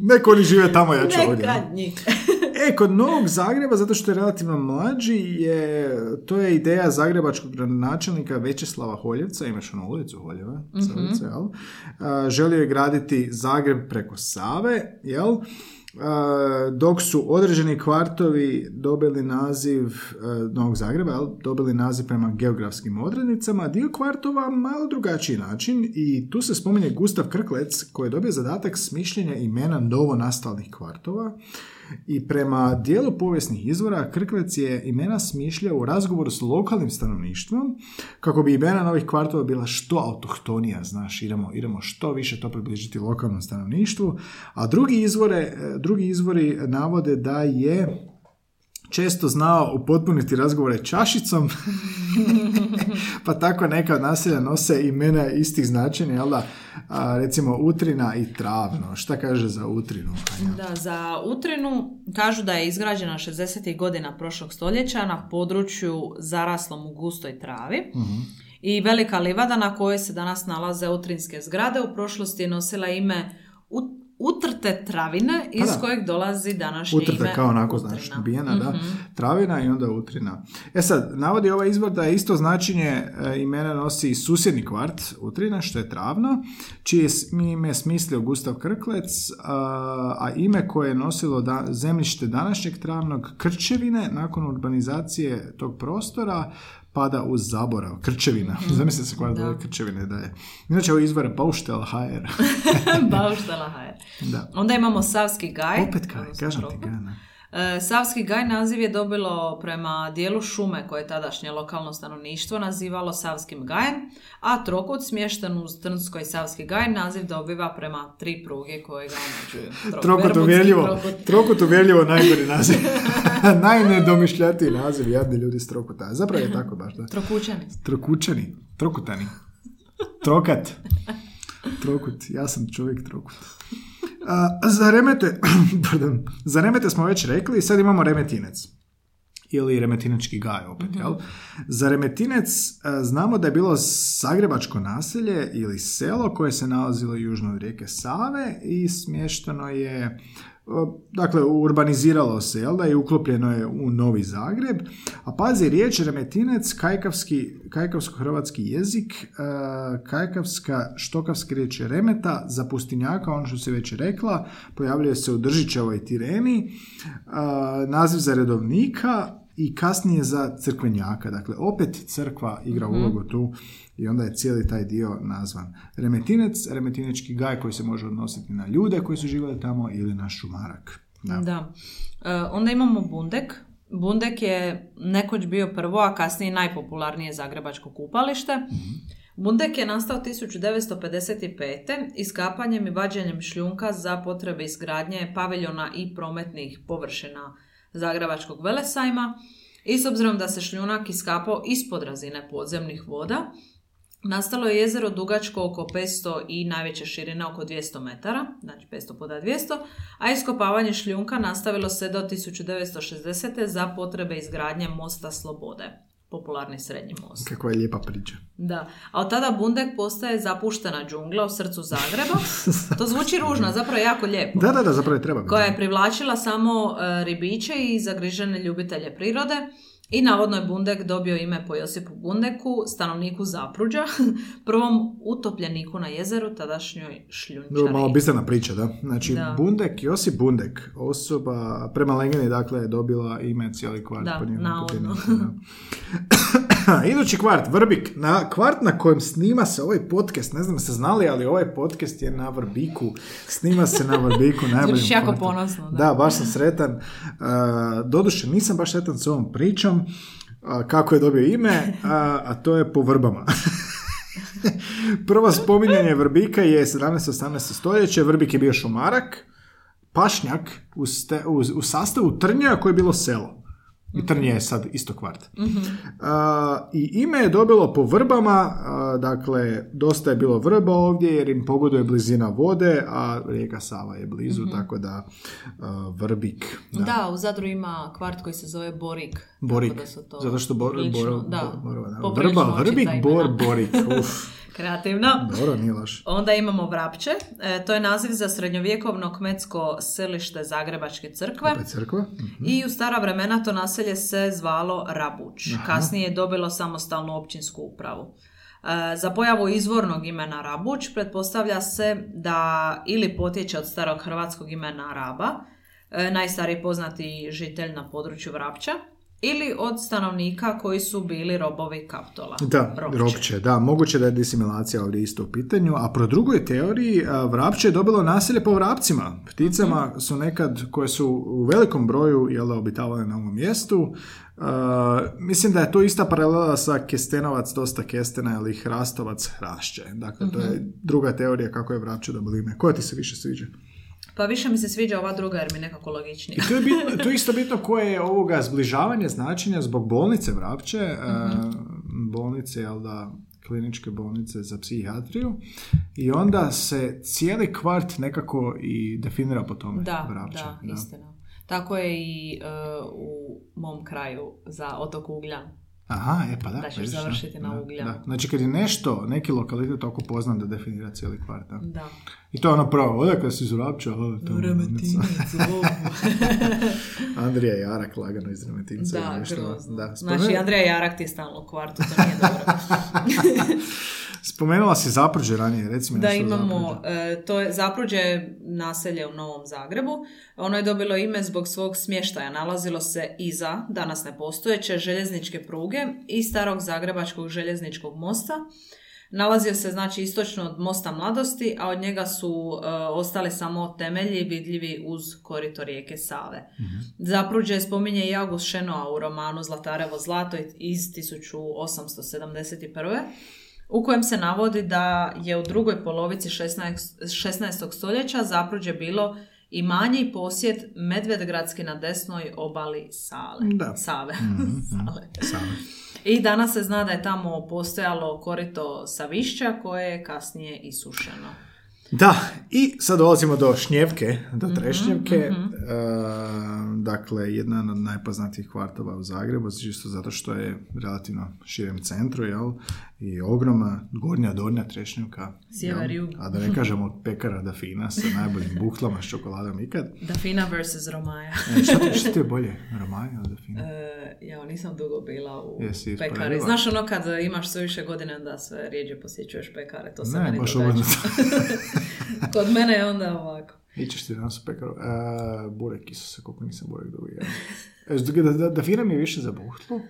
Neko oni žive tamo, ja ću ovdje. Neka njih. E, kod Novog Zagreba, zato što je relativno mlađi, je, to je ideja zagrebačkog gradonačelnika Večeslava Holjevca, imaš onu ulicu Holjeva, Savice, jel? A, želio je graditi Zagreb preko Save, jel? Dok su određeni kvartovi dobili naziv e, Novog Zagreba, dobili naziv prema geografskim odrednicama, dio kvartova malo drugačiji način i tu se spominje Gustav Krklec koji je dobio zadatak smišljenja imena novo nastalih kvartova i prema dijelu povijesnih izvora Krklec je imena smišljao u razgovoru s lokalnim stanovništvom kako bi imena novih kvartova bila što autohtonija, znaš, idemo, idemo što više to približiti lokalnom stanovništvu, a drugi, izvore, drugi izvori navode da je često znao upotpuniti razgovore čašicom, pa tako neka od naselja nose imena istih značenja, jel da? A, recimo Utrina i Travno. Šta kaže za Utrinu? Anja? Da, za Utrinu kažu da je izgrađena 60. godina prošlog stoljeća na području zaraslom u gustoj travi. I velika livada na kojoj se danas nalaze utrinske zgrade u prošlosti je nosila ime Utrte travine iz Pa da. kojeg dolazi današnje Utrta ime kao onako, Utrina. znaš, nabijena, da. Mhm. Travina i onda utrina. E sad, navodi ovaj izvor da je isto značenje e, imena nosi susjedni kvart Utrina, što je travno, čije s- ime smislio Gustav Krklec, a, a ime koje je nosilo da, zemljište današnjeg travnog Krčevine, nakon urbanizacije tog prostora, pada u zaborav. Krčevina. Zamisli se koja. Da. je Krčevine dalje. Inače, ovo izvore Pauštel HR. Bauštela HR. da. Onda imamo Savski gaj. Opet kaj, kažem ti Trokut. E, Savski gaj naziv je dobilo prema dijelu šume koje je tadašnje lokalno stanovništvo nazivalo Savskim gajem, a Trokut smješten uz Trnsko i Savski gaj naziv dobiva prema tri pruge koje ga omeđuju. Tro- Trokut uvjerljivo, trokut. uvjerljivo najgori naziv. Najnedomišljatiji naziv, jadni ljudi s Trokuta. Zapravo je tako baš, da. Trokućani. Trokučani, trokutani. Trokat. Trokut, ja sam čovjek trokut. Za remete, pardon, za remete smo već rekli, sad imamo remetinec. Ili remetinački gaj opet, jel? Za remetinec znamo da je bilo zagrebačko naselje ili selo koje se nalazilo južno od rijeke Save i smješteno je Dakle, urbaniziralo se, jel da, i uklopljeno je u Novi Zagreb. A pazi, riječ remetinec, kajkavski, kajkavsko-hrvatski jezik, e, kajkavska, štokavska riječ je remeta, za pustinjaka, ono što se već rekla, pojavljuje se u Držićevoj Tireni, e, naziv za redovnika i kasnije za crkvenjaka. Dakle, opet crkva igra ulogu tu i onda je cijeli taj dio nazvan. Remetinec, remetinečki gaj koji se može odnositi na ljude koji su živjeli tamo ili na šumarak. Da. Da. E, onda imamo Bundek. Bundek je nekoć bio prvo, a kasnije najpopularnije zagrebačko kupalište. Bundek je nastao 1955. iskapanjem i vađenjem šljunka za potrebe izgradnje paviljona i prometnih površina Zagrebačkog velesajma i s obzirom da se šljunak iskapao ispod razine podzemnih voda, Nastalo je jezero dugačko oko 500 i najveće širine oko 200 metara, znači 500 puta 200, a iskopavanje šljunka nastavilo se do 1960. za potrebe izgradnje mosta Slobode, popularni srednji most. Kakva je lijepa priča. Da, a od tada Bundek postaje zapuštena džungla u srcu Zagreba. To zvuči ružno, zapravo je jako lijepo. Da, da, da, zapravo je treba. Koja je privlačila samo e, ribiće i zagrižene ljubitelje prirode. I navodno je Bundek dobio ime po Josipu Bundeku, stanovniku Zapruđa, prvom utopljeniku na jezeru, tadašnjoj šljunčari. Dobro, malo bistrana priča, da. Znači, Da. Bundek, Josip Bundek, osoba, prema legendi, dakle, je dobila ime cijeli kvart. Da, navodno. Idući kvart, Vrbik. Na kvart na kojem snima se ovaj podcast, ne znam se znali, ali ovaj podcast je na Vrbiku. Snima se na Vrbiku, najboljem Zvučiš jako kvartu. ponosno, da. Da, baš sam sretan. Uh, doduše, nisam baš sretan s ovom pričom, uh, kako je dobio ime, a, a to je po vrbama. Prvo spominjanje vrbika je 17-18 stoljeće. Vrbik je bio šumarak, pašnjak u, ste- u, u sastavu Trnja koje je bilo selo. I Trnje je sad isto kvart. A, I ime je dobilo po vrbama, a, dakle, dosta je bilo vrba ovdje jer im pogoduje blizina vode, a rijeka Sava je blizu, tako da a, vrbik. Da. Da, u Zadru ima kvart koji se zove Borik. Borik, da su to zato što bor, prilično- bor, da, bor- borova, da. Vrba, vrbik, bor, borik. Uf, Kreativno. dobro, nije loš. Onda imamo Vrapče. E, to je naziv za srednjovjekovno kmetsko selište Zagrebačke crkve. Opet crkva. Mhm. I u stara vremena to naselje se zvalo Rabuć. Kasnije je dobilo samostalnu općinsku upravu. E, za pojavu izvornog imena Rabuć pretpostavlja se da ili potječe od starog hrvatskog imena Raba, e, najstariji poznati žitelj na području Vrapća, ili od stanovnika koji su bili robovi Kaptola. Da, Ropće. Ropće, da, moguće da je disimilacija ovdje isto u pitanju, a pro drugoj teoriji a, Vrapće je dobilo naselje po vrapcima. Pticama Mhm. su nekad, koje su u velikom broju jel, da, obitavale na ovom mjestu. A, mislim da je to ista paralela sa Kestenovac, dosta Kestena ili Hrastovac, Hrašće. Dakle, to Mhm. je druga teorija kako je Vrapće dobilo ime. Koja ti se više sviđa? Pa više mi se sviđa ova druga jer mi je nekako logičnija. I to je, bitno, to je isto bitno koje je ovoga zbližavanje značenja zbog bolnice Vrapće, e, bolnice, jel da, kliničke bolnice za psihijatriju i onda se cijeli kvart nekako i definira po tome Da, Vrapče. da, istina. Tako je i e, u mom kraju za otok Ugljan. Aha, e pa da. Da ćeš vidiš, završiti na da, Ugljanu. da. Znači kad je nešto, neki lokalitet toliko poznan da definira cijeli kvart. Da. Da. I to je ono pravo, odakle si iz Vrapća? O, to. Andrija Jarak lagano iz Remetinca. Da, nešto. grozno. Da, Znači, spomen- Andrija Jarak ti je stalno u kvartu, to nije dobro. Spomenula si Zapruđe ranije, recimo da imamo, e, to je Zapruđe naselje u Novom Zagrebu. Ono je dobilo ime zbog svog smještaja. Nalazilo se iza, danas nepostojeće, željezničke pruge i starog zagrebačkog željezničkog mosta. Nalazio se znači istočno od mosta mladosti, a od njega su e, ostali samo temelji vidljivi uz korito rijeke Save. Zapruđe spominje i August Šenoa u romanu Zlatarevo zlato iz 1871 u kojem se navodi da je u drugoj polovici 16. 16. stoljeća Zapruđe bilo i posjed Medvedgradski na desnoj obali Sale. Da. Save. Sale. Same. I danas se zna da je tamo postojalo korito Savišća koje je kasnije isušeno. Da, i sad dolazimo do Šnjevke, do Mhm, Trešnjevke. E, dakle, jedna od najpoznatijih kvartova u Zagrebu, čisto zato što je relativno širem centru, jel? I ogromna gornja, donja Trešnjevka. Sjever, jug. A da ne kažemo od pekara da fina sa najboljim buklama s čokoladom ikad. Dafina vs. Romaja. E, šta, ti, šta ti je bolje, Romaja ili Dafina? E, ja nisam dugo bila u Jesi pekari. Znaš ono kad imaš sve više godine da sve rijeđe posjećuješ pekare, to se Ne, meni baš. Kod mene je onda ovako. Ićeš ti danas u pekaru. E, burek, Isuse, koliko nisam burek jeo. E, druge, da, da, Dafina mi je više za buhtlu,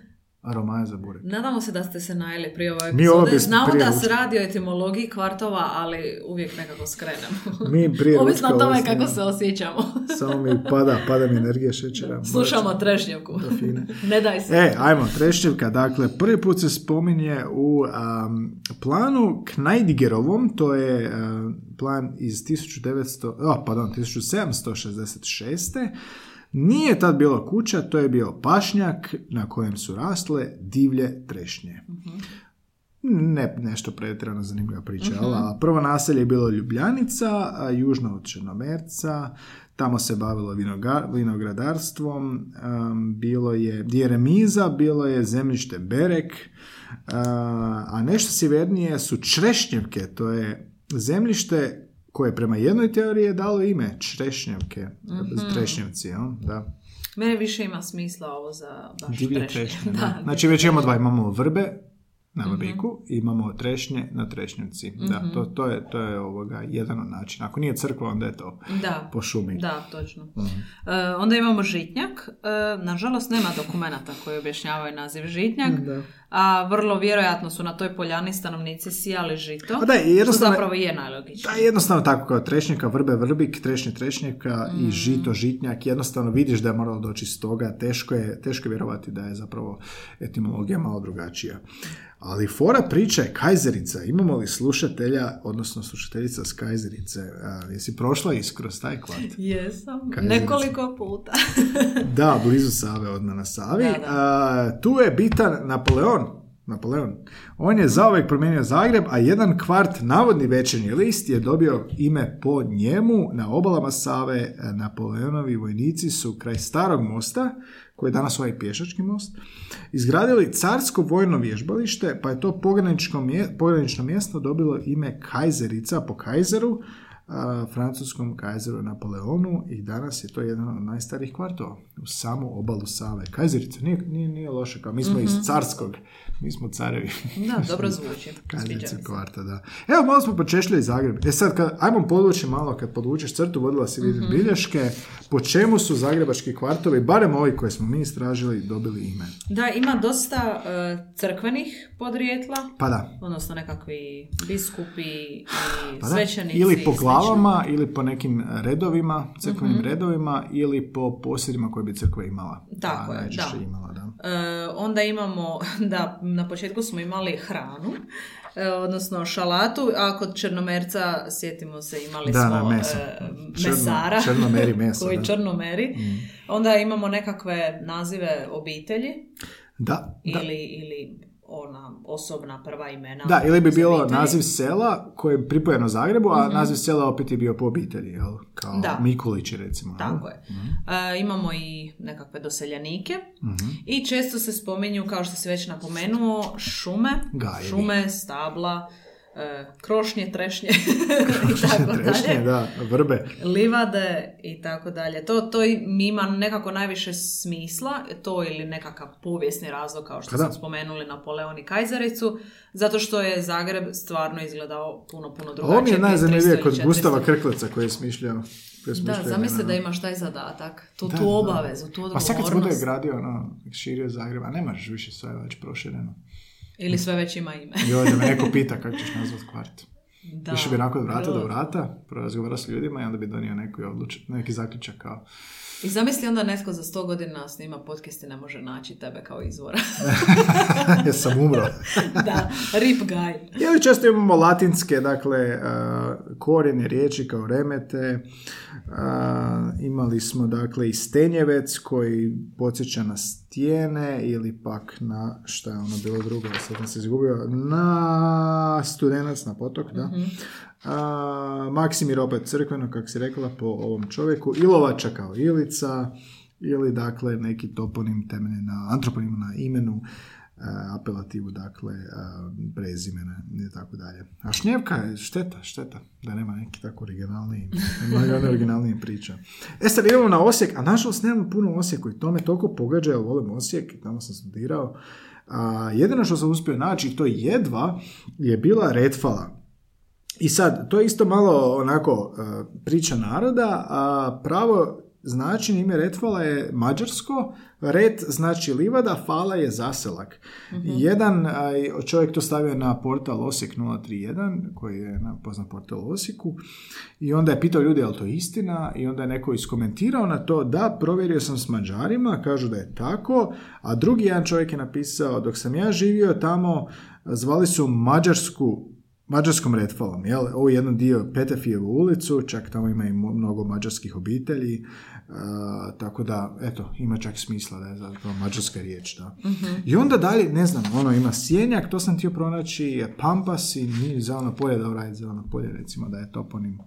a Romaja za burek. Nadamo se da ste se najeli prije ove Mi epizode. bismo Znamo prije da se radi o etimologiji kvartova, ali uvijek nekako skrenemo. Mi prije Ovisno o tome kako se osjećamo. Samo mi pada, pada mi energija šećera. Slušamo trešnjevku. Ne daj se. E, ajmo, Trešnjevka. Dakle, prvi put se spominje u am, planu Knajdigerovom, to je am, plan iz 1900, oh, pardon, 1766. Nije tad bilo kuća, to je bio pašnjak na kojem su rasle divlje trešnje. Ne, nešto pretjerano zanimljiva priča, ali a prvo naselje je bilo Ljubljanica, a južno od Črnomerca, tamo se bavilo vinoga- vinogradarstvom, um, bilo je gdje je remiza, bilo je zemljište Berek, a, a nešto sjevernije su Črešnjevke, to je zemljište koje prema jednoj teoriji je dalo ime Črešnjevke, Trešnjevci, jel? da. Mene više ima smisla ovo za baš Divlje trešnje. trešnje, da. Da, Znači već imamo dva, imamo vrbe na vrbiku i imamo trešnje na trešnjevci. Da, to, to, je, to je ovoga jedan od načina. Ako nije crkva, onda je to da. po šumi. Da, točno. Mhm. E, onda imamo žitnjak. E, nažalost, nema dokumenata koji objašnjavaju naziv žitnjak. Da. A vrlo vjerojatno su na toj poljani stanovnici sijali žito, A da, jednostavno- što zapravo je najlogičnije. Da, jednostavno tako kao trešnjaka, vrbe, vrbik, trešnje, trešnjaka Mm. i žito, žitnjak, jednostavno vidiš da je moralo doći iz toga, teško je, teško je vjerovati da je zapravo etimologija malo drugačija. Ali fora priče je kajzerica, imamo li slušatelja, odnosno slušateljica s kajzerice, A, jesi prošla is kroz taj kvart? Jesam, Kajzerica. nekoliko puta. Da, blizu Save, odmah na Savi. Da, da. A, tu je bitan Napoleon. Napoleon. On je zauvijek promijenio Zagreb, a jedan kvart, navodni večernji list, je dobio ime po njemu. Na obalama Save e, Napoleonovi vojnici su kraj starog mosta, koji je danas ovaj pješački most, izgradili carsko vojno vježbalište, pa je to pogranično mjesto dobilo ime Kajzerica po Kajzeru, a, francuskom kajzeru Napoleonu i danas je to jedan od najstarijih kvartova u samu obalu Save. Kajzerica nije, nije, nije loše, kao mi smo iz carskog, mi smo carevi. Da, dobro zvuči. Kvarta, da. Evo, malo smo počešljali Zagreb. E sad, kad, ajmo podvući malo, kad podvučeš crtu, vodila si vidim Mhm. bilješke, po čemu su zagrebački kvartovi, barem ovi koje smo mi istražili, dobili ime. Da, ima dosta e, crkvenih podrijetla, Pa da, odnosno nekakvi biskupi i Pa da, svećenici. ili po glavama, ili po nekim redovima, crkvenim redovima, ili po posjedima koje bi crkva imala. Tako A, je, da. imala, onda imamo, da, na početku smo imali hranu, e, odnosno šalatu, a kod Črnomerca, sjetimo se, imali Da, smo da, meso. e, Črno- mesara. črnomeri meso, koji da. Mm. črnomeri. Onda imamo nekakve nazive obitelji Da, da. ili, ili ona osobna prva imena. Da, ili bi bilo obitelji. naziv sela koje je pripojeno Zagrebu, a naziv sela opet je bio po obitelji, jel? Kao Da. Mikulići, recimo. Tako je. E, imamo i nekakve doseljanike Mhm. i često se spominju, kao što si već napomenuo, šume, Gajevi. šume, stabla, krošnje, trešnje i tako Trešnje, dalje. da, vrbe. Livade i tako dalje. To, to ima nekako najviše smisla, to ili nekakav povijesni razlog kao što Pa smo spomenuli Napoleon i Kajzericu, zato što je Zagreb stvarno izgledao puno, puno drugačije. Ovo mi je najzanimljivije 300 kod ili 400. Gustava Krkleca koji je smišljao. koji je Da, zamisli da imaš taj zadatak, tu, Da, tu obavezu, tu Pa sad kad se bude odgovornost. gradio, ono, širio Zagreb, a ne možeš više sve već prošireno. Ili sve već ima ime. I ovdje me neko pita kako ćeš nazvat kvart. Da. Više bi onako od vrata do vrata, prorazgovarao s ljudima i onda bi donio neki, odluč, neki zaključak kao I zamisli onda netko za sto godina snima podcast i ne može naći tebe kao izvora. ja sam umro. da, rip guy. Ili često imamo latinske, dakle, uh, korijene riječi kao remete. Uh, imali smo, dakle, i stenjevec koji podsjeća na stijene ili pak na, šta je ono bilo drugo, sad sam se izgubio, na studenac, na potok, da. A, Maksimir opet crkveno, kako si rekla, po ovom čovjeku. Ilovača kao Ilica, ili dakle neki toponim temeljen na antroponim na imenu, a, apelativu, dakle, a, prezimena i tako dalje. A Šnjevka je šteta, šteta, da nema neki tako originalniji, nema originalniji priča. E sad idemo na Osijek, a nažalost nemamo puno Osijeku i to me toliko pogađa, jer volim Osijek, tamo sam studirao. A, jedino što sam uspio naći, to jedva, je bila Redfala. I sad, to je isto malo onako e, priča naroda, a pravo značenje ime Retvala je mađarsko, ret znači livada, fala je zaselak. Jedan a, čovjek to stavio na portal Osijek 031, koji je na poznat portal Osijeku, i onda je pitao ljudi je li to istina, i onda je neko iskomentirao na to da, provjerio sam s Mađarima, kažu da je tako, a drugi jedan čovjek je napisao, dok sam ja živio tamo, zvali su Mađarsku mađarskom retfalom, jel? Ovo je jedan dio Petefijevu ulicu, čak tamo ima i mnogo mađarskih obitelji, a, tako da, eto, ima čak smisla da je zapravo mađarska riječ, da. I onda dalje, ne znam, ono ima sjenjak, to sam htio pronaći, pampas i nije zeleno polje, dobro je zeleno polje, recimo da je toponim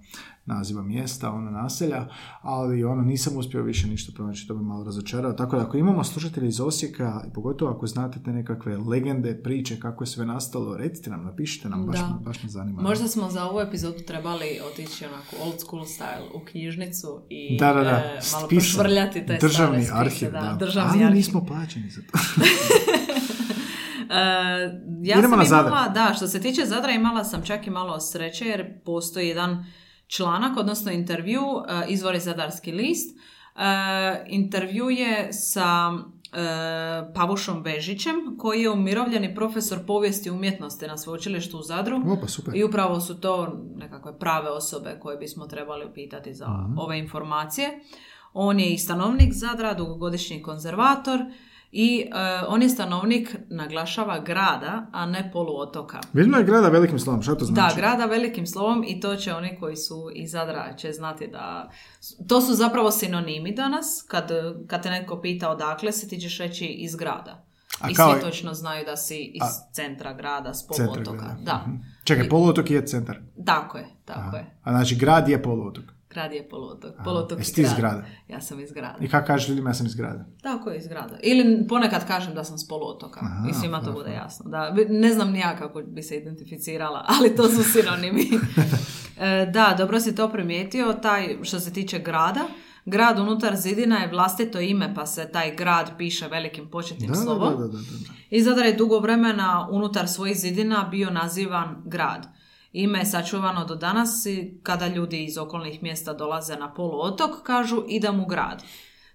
naziva mjesta, ono naselja, ali ono nisam uspio više ništa pronaći, to me malo razočarao. Tako da ako imamo slušatelji iz Osijeka, i pogotovo ako znate te nekakve legende, priče, kako je sve nastalo, recite nam, napišite nam, baš, Da. me- baš me zanima. Možda smo za ovu epizodu trebali otići onako old school style u knjižnicu i da, da, da. e, malo Spisak. prošvrljati te Državni stare spise, arhiv, da, da. državni Ali arhiv. nismo plaćeni za to. E, ja Idemo sam na imala, da, što se tiče Zadra imala sam čak i malo sreće jer postoji jedan članak, odnosno intervju, e, izvor je Zadarski list. E, intervju je sa Pavušom Vežićem, koji je umirovljeni profesor povijesti umjetnosti na sveučilištu u Zadru. O, pa super. I upravo su to nekakve prave osobe koje bismo trebali upitati za ove informacije. On je i stanovnik Zadra, dugogodišnji konzervator i e, on je stanovnik, naglašava, grada, a ne poluotoka. Vidimo je grada velikim slovom, šta to Da, znači? grada velikim slovom i to će oni koji su iz Zadra će znati da... To su zapravo sinonimi danas. Kad, kad te netko pita odakle si, ti ćeš reći iz grada. A I kao- svi točno znaju da si iz centra grada, s poluotoka. Da, Mhm. Čekaj, poluotok je centar. tako je, tako je. A znači grad je poluotok. Grad je poluotok. Poluotok Jesi je ti iz grad. grada? Ja sam iz grada. I kako kažeš ljudima ja sam iz grada? Tako je iz grada. Ili ponekad kažem da sam s poluotoka. I svima to bude jasno. Da, ne znam ni ja kako bi se identificirala, ali to su sinonimi. E, da, dobro si to primijetio. Taj, što se tiče grada, grad unutar zidina je vlastito ime, pa se taj grad piše velikim početnim Da, da, slovom. da, da, da, da. I Zadar je dugo vremena unutar svojih zidina bio nazivan grad. Ime je sačuvano do danas i kada ljudi iz okolnih mjesta dolaze na poluotok, kažu idem u grad.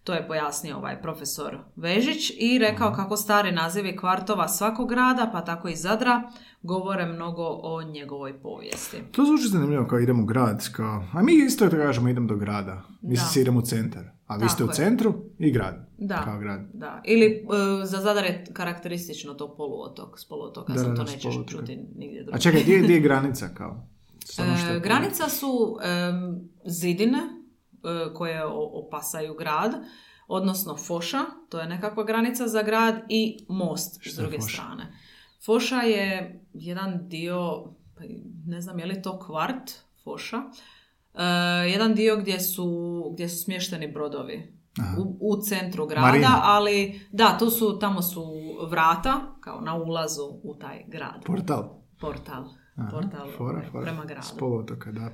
To je pojasnio ovaj profesor Vežić i rekao kako stari nazivi kvartova svakog grada, pa tako i Zadra, govore mnogo o njegovoj povijesti. To zvuči zanimljivo kao idemo u grad, kao, a mi isto tako kažemo idem do grada. Mi Da. se idemo u centar. A vi ste u Tako je. centru i grad. Da. Kao grad. Da. Ili e, za Zadar je karakteristično to poluotok. S poluotoka Da, sam da, to nećeš poluotoka. čuti nigdje A drugdje. čekaj, gdje, gdje je granica kao? Samo što E, granica su em, zidine e, koje opasaju grad, odnosno foša, to je nekakva granica za grad i most s druge foša? strane. Foša je jedan dio, pa ne znam je li to kvart, foša, e, jedan dio gdje su, gdje su smješteni brodovi. U, u centru grada, Marina. ali da, tu su, tamo su vrata, kao na ulazu u taj grad. Portal. Portal. Aha, Portal fora, ovaj, fora. prema gradu. S poluotoka, da.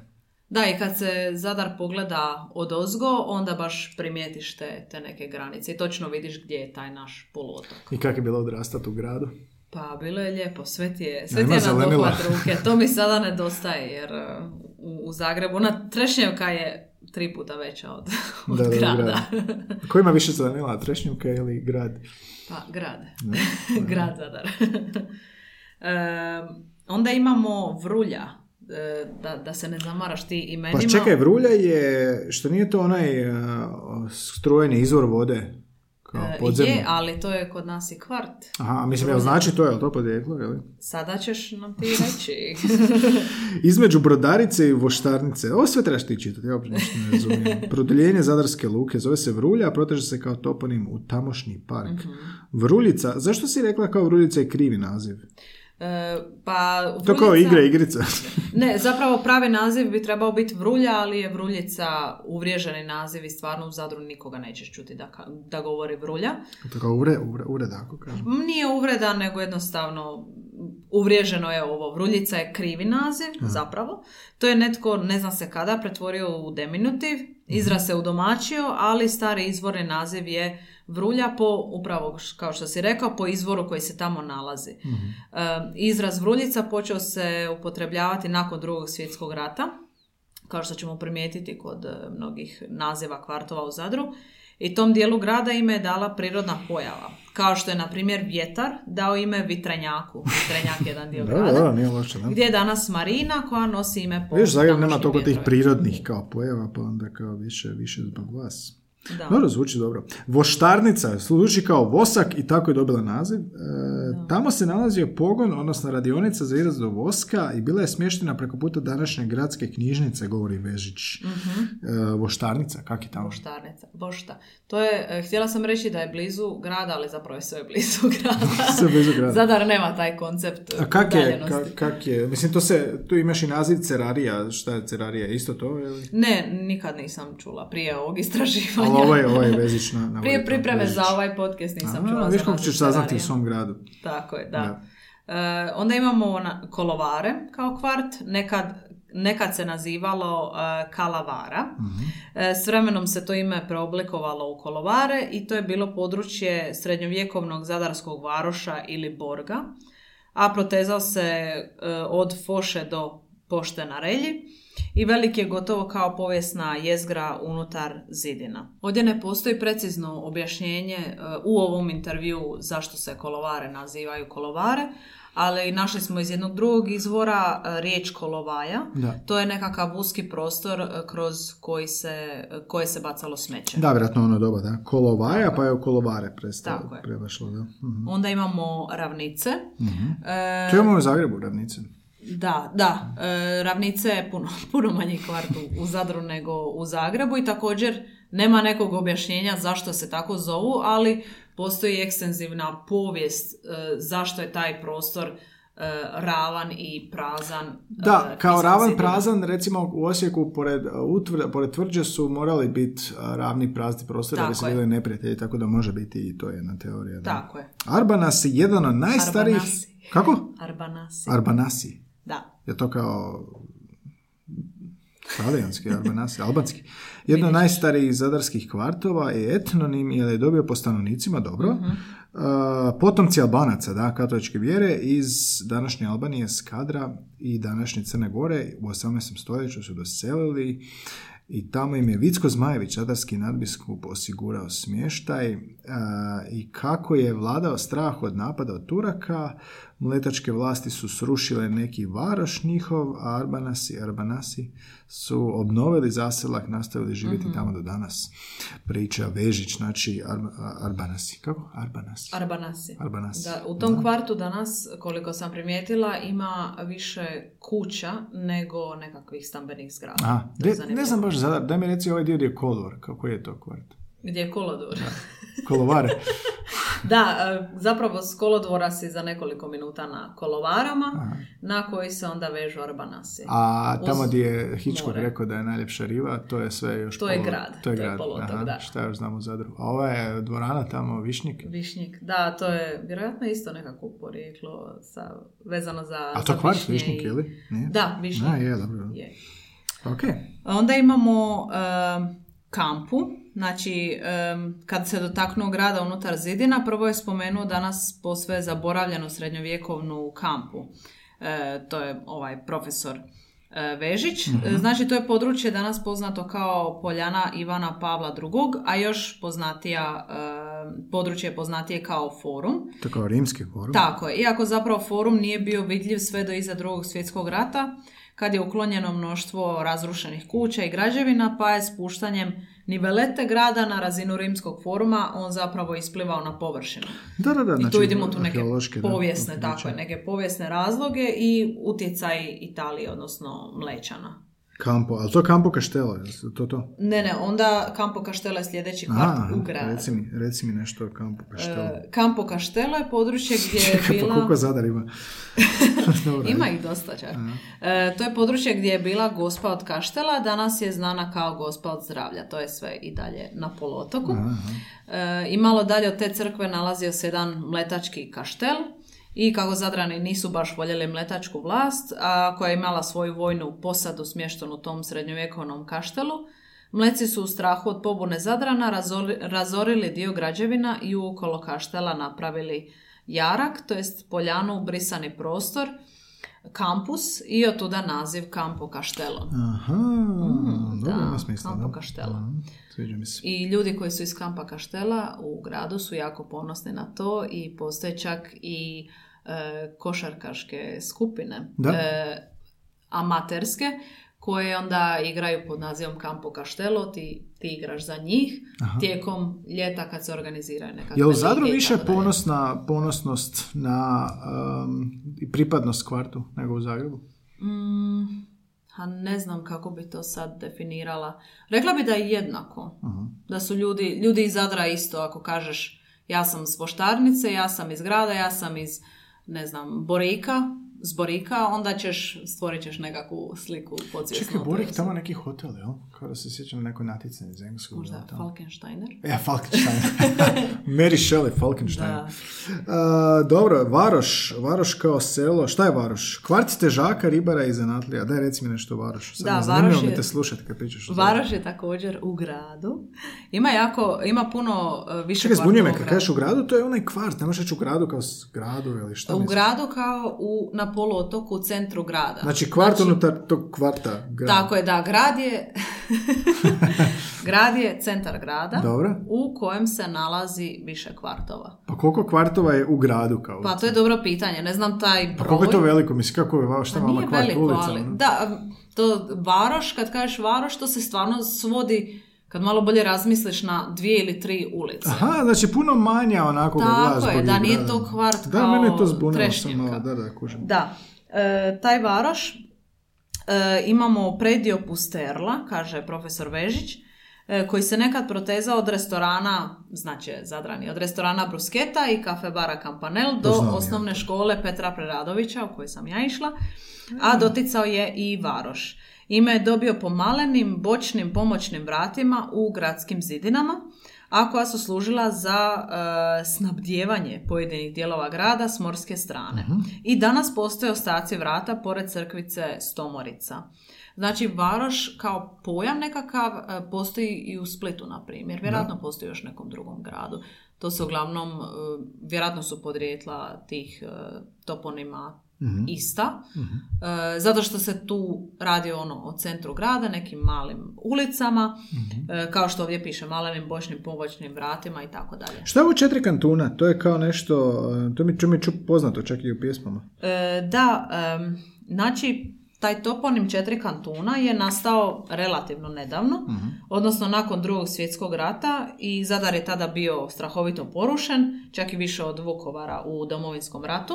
Da, i kad se Zadar pogleda od ozgo, onda baš primijetiš te, te neke granice i točno vidiš gdje je taj naš poluotok. I kako je bilo odrastati u gradu? Pa, bilo je lijepo, sve ti je, sve ti je na ruke. To mi sada nedostaje, jer uh, u, u Zagrebu, ona Trešnjevka je tri puta veća od, od Da, da, grada. Ko ima više zelenila, Trešnjevka ili grad? Pa, grad. Ne? grad Zadar. Em, onda imamo Vrulja, e, da, da se ne zamaraš ti Pa imenima. čekaj, vrulja je, što nije to onaj uh, strujeni izvor vode? Kao E, podzemni? Je, ali to je kod nas i kvart. Aha, mislim, jel znači to, je to podjeklo, je li? Sada ćeš nam ti reći. Između brodarice i voštarnice. Ovo sve trebaš ti čitati, ja uopće ništa ne razumijem. Produljenje Zadarske luke zove se Vrulja, a proteže se kao toponim u tamošnji park. Mhm. Vruljica, zašto si rekla kao Vruljica je krivi naziv? E, pa, To kao Vruljica- igra, igrica. Ne, zapravo pravi naziv bi trebao biti Vrulja, ali je Vruljica uvriježeni naziv i stvarno u Zadru nikoga nećeš čuti da, da govori Vrulja. to kao ure, ure, ureda, ako kažem. Nije uvreda, nego jednostavno uvriježeno je ovo. Vruljica je krivi naziv, zapravo. To je netko, ne zna se kada, pretvorio u deminutiv, izraz se udomačio, ali stari izvorni naziv je vrulja po, upravo kao što si rekao, po izvoru koji se tamo nalazi. E, izraz vruljica počeo se upotrebljavati nakon drugog svjetskog rata, kao što ćemo primijetiti kod e, mnogih naziva kvartova u Zadru. I tom dijelu grada ime je dala prirodna pojava. Kao što je, na primjer, vjetar dao ime Vitrenjaku. Vitrenjak je jedan dio Da, grada. da, nije loše, da. Gdje je danas Marina koja nosi ime po Viš, Zagreb nema toliko tih prirodnih kao pojava, pa onda kao više, više zbog vas. Da. Dobro, zvuči dobro. Voštarnica zvuči kao vosak i tako je dobila naziv. E, tamo se nalazio pogon, odnosno radionica za izradu voska i bila je smještena preko puta današnje gradske knjižnice, govori Vežić. E, voštarnica, kak je tamo? Voštarnica. Vošta. To je, e, htjela sam reći da je blizu grada, ali zapravo je sve blizu grada. Sve blizu grada. Zadar nema taj koncept A kak je, kak, kak je, mislim to se, tu imaš i naziv cerarija, šta je cerarija, isto to ili? Ne, nikad nisam čula prije ovog Ali ovo je, ovo je Vezić na, na Prije pripreme za ovaj podcast nisam čula viš kako ćeš saznati u svom gradu. Tako je, da. E, onda imamo na, kolovare kao kvart, nekad, nekad se nazivalo e, kalavara. E, s vremenom se to ime preoblikovalo u kolovare i to je bilo područje srednjovjekovnog zadarskog varoša ili borga, a protezao se e, od Foše do Pošte na Relji i velik je gotovo kao povijesna jezgra unutar zidina. Ovdje ne postoji precizno objašnjenje e, u ovom intervju zašto se kolovare nazivaju kolovare, ali našli smo iz jednog drugog izvora e, riječ kolovaja. Da. To je nekakav uski prostor e, kroz koji se, koje se bacalo smeće. Da, vjerojatno ono doba, da. Kolovaja, pa je u kolovare Tako prešlo, da. Mhm. Onda imamo ravnice. E, To imamo u Zagrebu ravnice. Da, da. E, ravnice je puno, puno manji kvart u, u Zadru nego u Zagrebu i također nema nekog objašnjenja zašto se tako zovu, ali postoji ekstenzivna povijest e, zašto je taj prostor e, ravan i prazan. e, Da, kao ravan zidina. prazan, recimo u Osijeku pored, utvr, pored tvrđe su morali biti ravni prazni prostori da bi se bili neprijatelji, tako da može biti i to jedna teorija. Da. Tako je. Arbanas je jedan od najstarijih... Arbanasi. Kako? Arbanasi. Arbanasi. Da. Je to kao talijanski, arbanasi, albanski. Jedno od najstarijih zadarskih kvartova je etnonim jer je dobio po stanovnicima, dobro. Mhm. Uh, potomci Albanaca, da, katoličke vjere iz današnje Albanije, Skadra i današnje Crne Gore u 18. stoljeću su doselili i tamo im je Vicko Zmajević, zadarski nadbiskup, osigurao smještaj uh, i kako je vladao strah od napada od Turaka, mletačke vlasti su srušile neki varoš njihov, a Arbanasi, Arbanasi su obnovili zaselak, nastavili živjeti tamo do danas. Priča Vežić, znači Ar- Arbanasi. Kako? Arbanasi. Arbanasi. Arbanasi. Da, u tom kvartu danas, koliko sam primijetila, ima više kuća nego nekakvih stambenih zgrada. A, de- ne znam baš zadar, daj mi reci ovaj dio je kolor, kako je to kvart? Gdje je kolodvor. Kolovare. Da, e, zapravo s kolodvora si za nekoliko minuta na kolovarama, Aha. na koji se onda vežu Arbanasi. A tamo gdje je Hitchcock rekao da je najljepša riva, to je sve još To je polo- grad, To je to je grad, poluotok, aha, da. Šta još znamo u Zadru? A ova je dvorana tamo, Višnjik. Višnjik, da, to je vjerojatno isto nekako porijeklo sa, vezano za A to za kvart Višnjik, i- je li? Nije? Da, Višnjik. A, je, dobro. Je. Ok. Onda imamo em, kampu, znači kad se dotaknuo grada unutar zidina, prvo je spomenuo danas posve zaboravljenu srednjovjekovnu kampu. E, to je ovaj profesor e, Vežić. E, Znači to je područje danas poznato kao Poljana Ivana Pavla II, a još poznatija, e, područje je poznatije kao forum. To kao rimski forum. Tako je, iako zapravo forum nije bio vidljiv sve do iza drugog svjetskog rata, kad je uklonjeno mnoštvo razrušenih kuća i građevina, pa je spuštanjem nivelete grada na razinu rimskog foruma on zapravo isplivao na površinu. Da, da, da. I znači, tu vidimo tu neke da, povijesne, otkrića. tako je, neke povijesne razloge i utjecaj Italije, odnosno Mlečana. Campo, ali to je Campo Castello, je to to? Ne, ne, onda Campo Castello je sljedeći kvart Aha, u gradu. reci mi, reci mi nešto o Campo Castello. E, Campo Castello je područje gdje je Čekaj, bila... pa koliko Zadar ima? Dobro, Ima ih dosta čak. E, to je područje gdje je bila gospa od Kaštela, danas je znana kao gospa od zdravlja. To je sve i dalje na poluotoku. E, I malo dalje od te crkve nalazio se jedan mletački kaštel i kako Zadrani nisu baš voljeli mletačku vlast, a koja je imala svoju vojnu posadu smještenu u tom srednjovjekovnom kaštelu, Mleci su u strahu od pobune Zadrana razori- razorili dio građevina i okolo kaštela napravili jarak, to jest poljanu brisani prostor, kampus i od tuda naziv Campo Castello. Aha, dobro, da, ima smisla. Campo da. Castello. Aha, Sviđa mi se. I ljudi koji su iz Kampa Kaštela u gradu su jako ponosni na to i postoje čak i e, košarkaške skupine Da. e, amaterske koje onda igraju pod nazivom Campo Castello, ti, ti igraš za njih tijekom ljeta kad se organiziraju nekakve Je li u Zadru više ponosna, ponosnost na um, i pripadnost kvartu nego u Zagrebu? Mm, a ne znam kako bi to sad definirala. Rekla bi da je jednako. Da su ljudi, ljudi iz Zadra isto, ako kažeš ja sam s Voštarnice, ja sam iz grada, ja sam iz, ne znam, Borika, s Borika, onda ćeš, stvorit ćeš nekakvu sliku podsvjesno. Čekaj, Borik tamo neki hotel, jel? Da se sjećam neko natjecanje iz engleskog. Možda tamo. Falkensteiner? Ja, Falkenstein. Mary Shelley, Falkenstein. Da. A, dobro, Varoš, Varoš kao selo, šta je Varoš? Kvart težaka, ribara i zanatlija. Daj, reci mi nešto o Varošu. Sad Da, Varoš mi je- te slušati kad pričaš o. Varoš je također u gradu. Ima jako, ima puno uh, više Čekaj, zbunjuje me, kad kažeš u gradu, to je onaj kvart, ne možeš reći u gradu kao s gradu ili šta U misliš? gradu kao u, na poluotoku u centru grada. Znači kvart unutar tog kvarta. grada. Tako je, da, grad je, grad je centar grada Dobro. u kojem se nalazi više kvartova. Pa koliko kvartova je u gradu kao? Pa to je dobro pitanje, ne znam taj broj. Pa koliko je to veliko? Mislim, kako je, va- šta Pa vama kvart veliko, ulica? ali ono? da, to varoš, kad kažeš varoš, to se stvarno svodi, kad malo bolje razmisliš, na dvije ili tri ulice. Aha, znači puno manja onako Tako je, da, nije to kvart Da, kao mene je to zbunilo sam malo, da, da. Da, e, taj varoš, e, imamo predio Pusterla, kaže profesor Vežić, e, koji se nekad protezao od restorana, znači Zadrani, od restorana Brusketa i kafe bara Campanel do znam ja. osnovne škole Petra Preradovića u kojoj sam ja išla, a doticao je i Varoš. Ime je dobio po malenim, bočnim, pomoćnim vratima u gradskim zidinama, a koja su služila za e, snabdijevanje pojedinih dijelova grada s morske strane. I danas postoje ostaci vrata pored crkvice Stomorica. Znači, Varoš kao pojam nekakav e, postoji i u Splitu, na primjer. Vjerojatno postoji još nekom drugom gradu. To se uglavnom, e, vjerojatno su podrijetla tih e, toponima ista. E, zato što se tu radi ono o centru grada, nekim malim ulicama, e, kao što ovdje piše, malenim bočnim pomoćnim vratima i tako dalje. Šta je ovo četiri kantuna? To je kao nešto, e, to mi, mi ču poznato čak i u pjesmama. E, da, em, znači taj toponim četiri kantuna je nastao relativno nedavno, odnosno nakon drugog svjetskog rata i Zadar je tada bio strahovito porušen, čak i više od Vukovara u domovinskom ratu,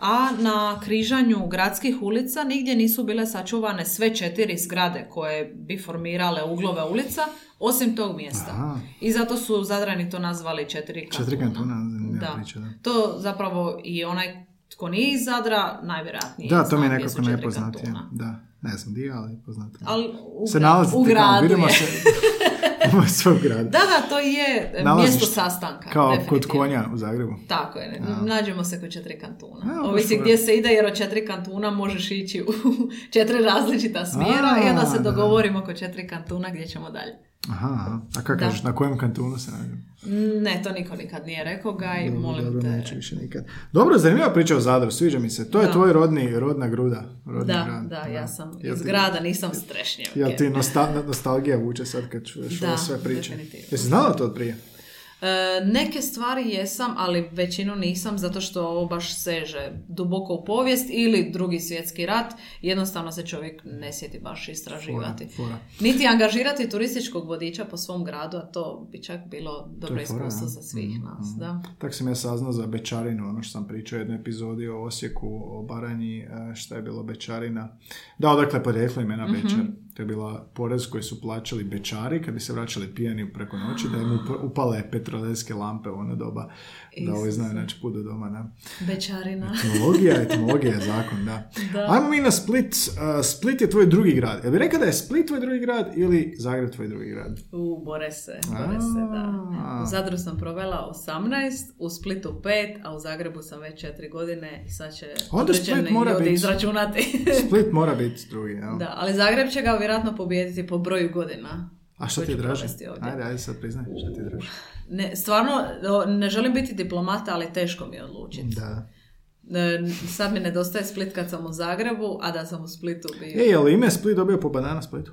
a na križanju gradskih ulica nigdje nisu bile sačuvane sve četiri zgrade koje bi formirale uglove ulica, osim tog mjesta. Aha. I zato su Zadrani to nazvali četiri kantuna. Četiri kantuna, Da. priča, da. To zapravo i onaj tko nije iz Zadra, najvjerojatnije Da, to mi je nekako kantuna. Da, ne znam dio, ali poznatije. Ali u, se u gradu vidimo je. se u svog grada. Da, da, to je e, Nalazište. mjesto sastanka. Kao kod konja u Zagrebu. Tako je, nađemo se kod četiri kantuna. A, Ovisi gdje se ide, jer od četiri kantuna možeš ići u četiri različita smjera i onda A, se da. dogovorimo kod četiri kantuna gdje ćemo dalje. Aha, a kako kažeš, na kojem kantunu se nađemo? Ne, to niko nikad nije rekao, Gaj, Dobro, molim dobro, te. neću više nikad. Dobro, zanimljiva priča o Zadru, sviđa mi se. To je Da. tvoj rodni, rodna gruda. Rodni Da, grad. da, ja sam Jel iz ti- grada, nisam strešnjevke. Jel ti nostal- nostalgija vuče sad kad čuješ Da, ove sve priče? definitivno. Jesi znala to od prije? E, neke stvari jesam, ali većinu nisam zato što ovo baš seže duboko u povijest ili drugi svjetski rat. Jednostavno se čovjek ne sjeti baš istraživati. Fora, fora. Niti angažirati turističkog vodiča po svom gradu, a to bi čak bilo dobro iskustvo za svih Mhm, nas. mhm. Da. Tako sam ja saznao za Bečarinu, ono što sam pričao u jednoj epizodi o Osijeku, o Baranji, e, šta je bilo Bečarina. Da, odakle je porijeklo imena Mhm. Bečar. To je bila porez koji su plaćali Bečari kad bi se vraćali pijani preko noći, da im up- upale petroleske lampe u ono doba, da ovi znaju naći put do doma. Da. Bečarina. Etimologija, etimologija je zakon, da. Da. Ajmo mi na Split. Uh, Split je tvoj drugi grad. Jel bi rekao da je Split tvoj drugi grad ili Zagreb tvoj drugi grad? U, bore se, bore se, da. U Zadru sam provela 18, u Splitu 5, a u Zagrebu sam već 4 godine i sad će Onda Split mora biti- izračunati. Split mora biti drugi, jel? da, ali Zagreb će ga vjerojatno pobijediti po broju godina. A što ti je draže? Ajde, ajde sad priznaj, što ti je draže? Ne, stvarno, ne želim biti diplomata, ali teško mi je odlučiti. Da. E, Sad mi nedostaje Split kad sam u Zagrebu, a da sam u Splitu bio. E, je li ime Split dobio po banana Splitu?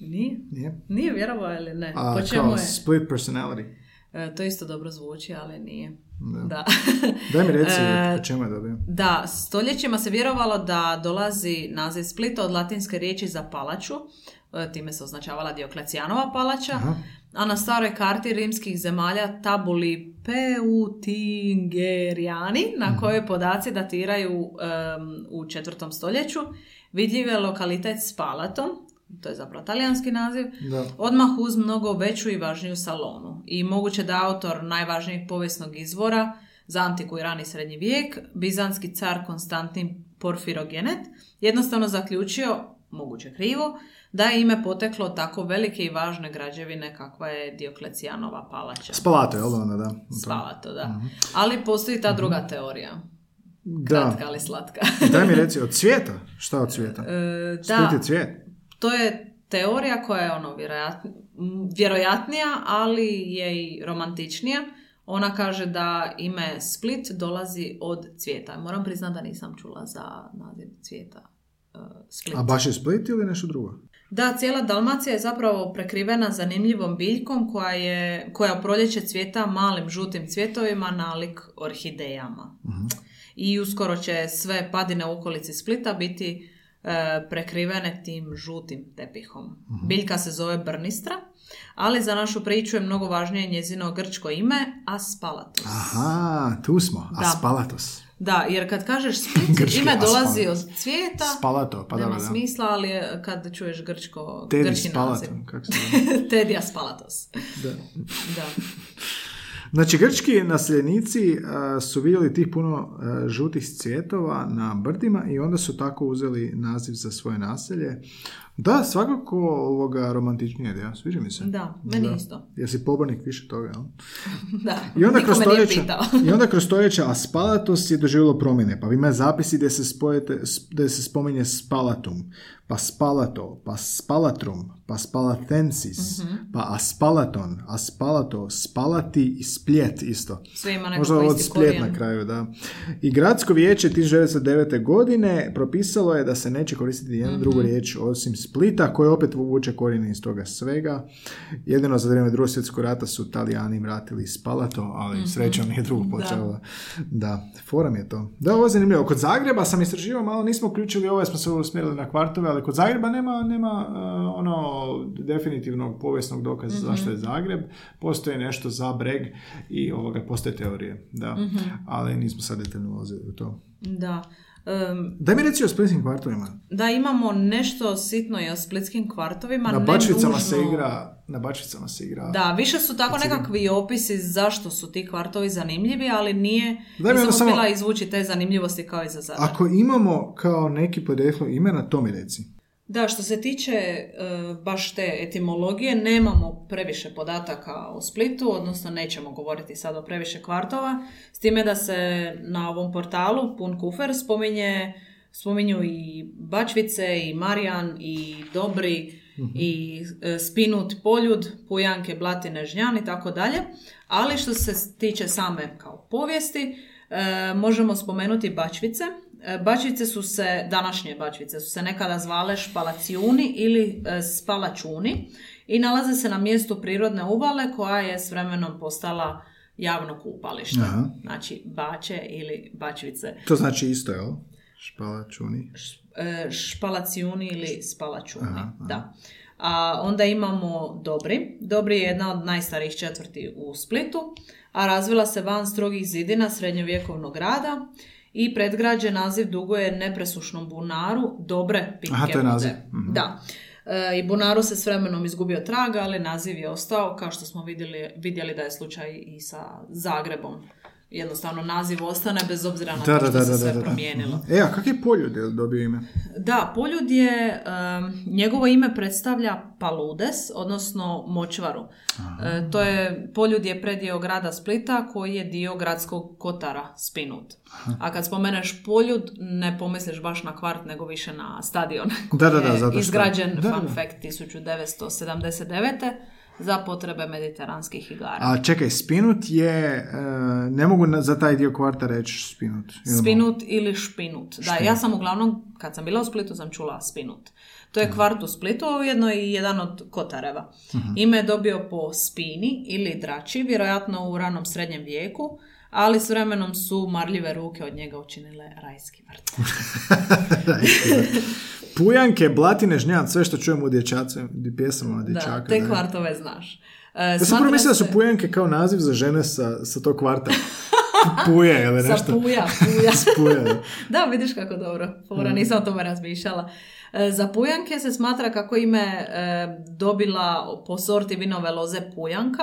Nije? Nije. Nije vjerovao ili ne? A po čemu kao je? Split personality. E, to isto dobro zvuči, ali nije. Da. Da. Daj mi reci E, čemu je dobio. Da, stoljećima se vjerovalo da dolazi naziv Splita od latinske riječi za palaču, e, time se označavala Dioklecijanova palača, Aha. a na staroj karti rimskih zemalja tabuli Peutingeriani, na kojoj podaci datiraju em, u četvrtom stoljeću, vidljiv je lokalitet Spalaton, to je zapravo talijanski naziv, Da. odmah uz mnogo veću i važniju salonu. I moguće da autor najvažnijeg povijesnog izvora za antiku i rani srednji vijek, bizanski car Konstantin Porfirogenet, jednostavno zaključio, moguće krivo, da je ime poteklo tako velike i važne građevine kakva je Dioklecijanova palača. Spalato, jel da da? Spalato, da. Ali postoji ta druga teorija. Da. Kratka, ali slatka. Daj mi reci, od cvijeta? Šta od cvijeta? E, da, je cvijet. To je teorija koja je ono vjerojatn- vjerojatnija, ali je i romantičnija. Ona kaže da ime Split dolazi od cvijeta. Moram priznati da nisam čula za naziv cvijeta uh, Split. A baš je Split ili nešto drugo? Da, cijela Dalmacija je zapravo prekrivena zanimljivom biljkom koja, je, koja u proljeće cvjeta malim žutim cvjetovima nalik orhidejama. I uskoro će sve padine u okolici Splita biti e, prekrivene tim žutim tepihom. Biljka se zove brnistra, ali za našu priču je mnogo važnije njezino grčko ime Aspalatus. Aha, tu smo. Da. Aspalatos. Da, jer kad kažeš Split, Grčki ime dolazi od cvijeta, Spalato, pa nema dobro, da. smisla, ali kad čuješ grčko, Teddy grčki naziv. Kako se? Teddy Aspalatos. Da. Da. Znači, grčki naseljenici a, su vidjeli tih puno a, žutih cvjetova na brdima i onda su tako uzeli naziv za svoje naselje. Da, svakako ovoga romantičnije ideja, sviđa mi se. Da, meni isto. Jesi pobornik više toga, jel? Da, I onda, kroz stoljeća. I onda kroz stoljeća Aspalatos je doživjelo promjene, pa ima zapisi gdje se, spojete, gdje se spominje Spalatum, pa Spalato, pa Spalatrum, pa Spalatensis, Mhm. pa Aspalaton, Aspalato, Spalati i Spljet isto. Sve ima Možda od Spljet korijen. na kraju, da. I gradsko vijeće 1909. godine propisalo je da se neće koristiti jedna Mhm. drugu riječ osim Splita, koje opet vuče korijene iz toga svega. Jedino za vrijeme drugog svjetskog rata su Talijani vratili Spalato, ali srećom nije drugo potrebalo. Da. forum je to. Da, ovo je zanimljivo. Kod Zagreba sam istraživao, malo nismo uključili ovo, smo se usmjerili na kvartove, ali kod Zagreba nema, nema uh, ono definitivnog povijesnog dokaza zašto je Zagreb. Postoji nešto za Breg i ovoga, postoje teorije, da. Ali nismo sad detaljno ulazili u to. Da. Em, Daj mi reci o splitskim kvartovima. da imamo nešto sitno i o splitskim kvartovima. Na bačvicama se igra, na bačvicama se igra. Da, više su tako nekakvi opisi zašto su ti kvartovi zanimljivi, ali nije, nisam onda samo- izvući te zanimljivosti kao i za Zadar. Ako imamo kao neki podrijetlo imena, to mi reci. Da, što se tiče e, baš te etimologije, nemamo previše podataka o Splitu, odnosno nećemo govoriti sad o previše kvartova, s time da se na ovom portalu Pun Kufer spominje, spominju i Bačvice, i Marijan, i Dobri, i e, Spinut, Poljud, Pujanke, Blatine, Žnjan i tako dalje, ali što se tiče same kao povijesti, e, možemo spomenuti Bačvice. E, Bačvice su se, današnje Bačvice su se nekada zvale Špalacijuni ili e, Spalačuni i nalaze se na mjestu prirodne uvale koja je s vremenom postala javno kupalište. Aha. Znači Bače ili Bačvice. To znači isto, jel? Špalačuni. E, Špalacijuni ili Spalačuni. Aha, aha. Da. A onda imamo Dobri. Dobri je jedna od najstarijih četvrti u Splitu, a razvila se van strogih zidina srednjovjekovnog grada i predgrađe naziv duguje nepresušnom bunaru Dobre pitke Aha, to je naziv. Mhm. Da. E, I bunaru se s vremenom izgubio traga, ali naziv je ostao, kao što smo vidjeli, vidjeli da je slučaj i sa Zagrebom. Jednostavno naziv ostane bez obzira na to što se sve promijenilo. E, a kak je Poljud je dobio ime? Da, Poljud je, em, njegovo ime predstavlja Paludes, odnosno močvaru. E, to je, Poljud je predio grada Splita koji je dio gradskog kotara Spinut. A kad spomeneš Poljud, ne pomisliš baš na kvart, nego više na stadion. Da, da, da, zato što- Izgrađen, da, fun da. fact, 1979. za potrebe mediteranskih igara. A čekaj, Spinut je, e, ne mogu za taj dio kvarta reći Spinut. Ili mogu? Spinut ili špinut. Da, ja sam uglavnom, kad sam bila u Splitu, sam čula spinut. To je kvart u Splitu, a ujedno i jedan od kotareva. Ime je dobio po spini ili drači, vjerojatno u ranom srednjem vijeku, ali s vremenom su marljive ruke od njega učinile rajski vrt. Pujanke, blatine, žnjan, sve što čujemo u dječacu, pjesama dječaka. Da, te kvartove znaš. E, Ja sam prvo da su pujanke kao naziv za žene sa, sa tog kvarta. Puje ili Sa nešto. puja, puja. Puje. da. Da, vidiš kako dobro. Fora, nisam o tome razmišljala. E, Za pujanke se smatra kako ime e, dobila po sorti vinove loze pujanka,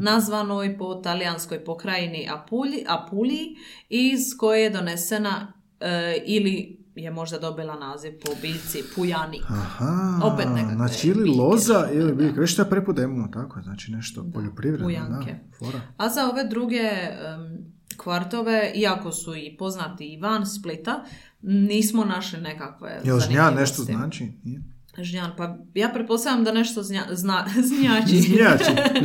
nazvanoj po talijanskoj pokrajini Apulji, Apuliji, iz koje je donesena e, ili je možda dobila naziv po biljci pujani. Aha, Opet znači ili biljke, loza što- ili da. biljka. Već to prepodemo, tako, znači nešto poljoprivredno. pujanke. Da, fora. A za ove druge em, kvartove, iako su i poznati i van Splita, nismo našli nekakve Jel zanimljivosti. nešto znači? Nije? Žnjan, pa ja pretpostavljam da nešto znja, zna, znjači. Znjači,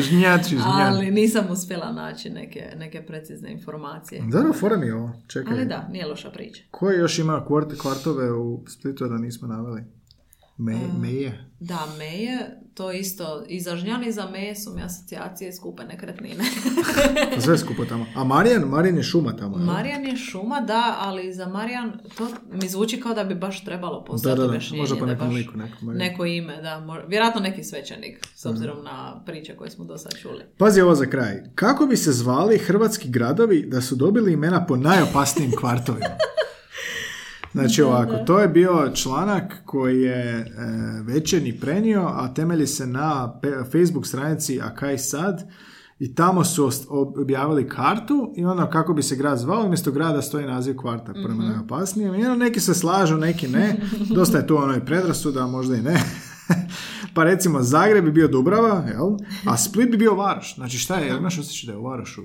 znjači, znjači. Ali nisam uspjela naći neke, neke precizne informacije. Dobro, fora mi je ovo. Čekaj. Ali da, nije loša priča. Ko još ima kvart, kvartove u Splitu da nismo naveli? Me, meje. Da, Meje, to isto, i za Žnjan i za Meje su mi asocijacije skupe nekretnine. Pa Sve skupo tamo. A Marijan, Marijan je šuma tamo. jel? Marijan je šuma, da, ali za Marijan to mi zvuči kao da bi baš trebalo Da, postati da, da. objašnjenje. Možda da je nekom baš liku. Nekom. Neko ime, da. mo- Vjerojatno neki svećenik, s obzirom na priče koje smo do sad čuli. Pazi ovo za kraj. Kako bi se zvali hrvatski gradovi da su dobili imena po najopasnijim kvartovima? Znači ovako, to je bio članak koji je e, večernji prenio, a temelji se na Facebook stranici A kaj sad? I tamo su objavili kartu i onda kako bi se grad zvao, umjesto grada stoji naziv kvarta prema najopasnijem. I ono, neki se slažu, neki ne. Dosta je tu ono i predrasuda, možda i ne. pa recimo Zagreb bi bio Dubrava, jel? a Split bi bio Varoš. Znači šta je, jel imaš osjećaj da je u Varošu?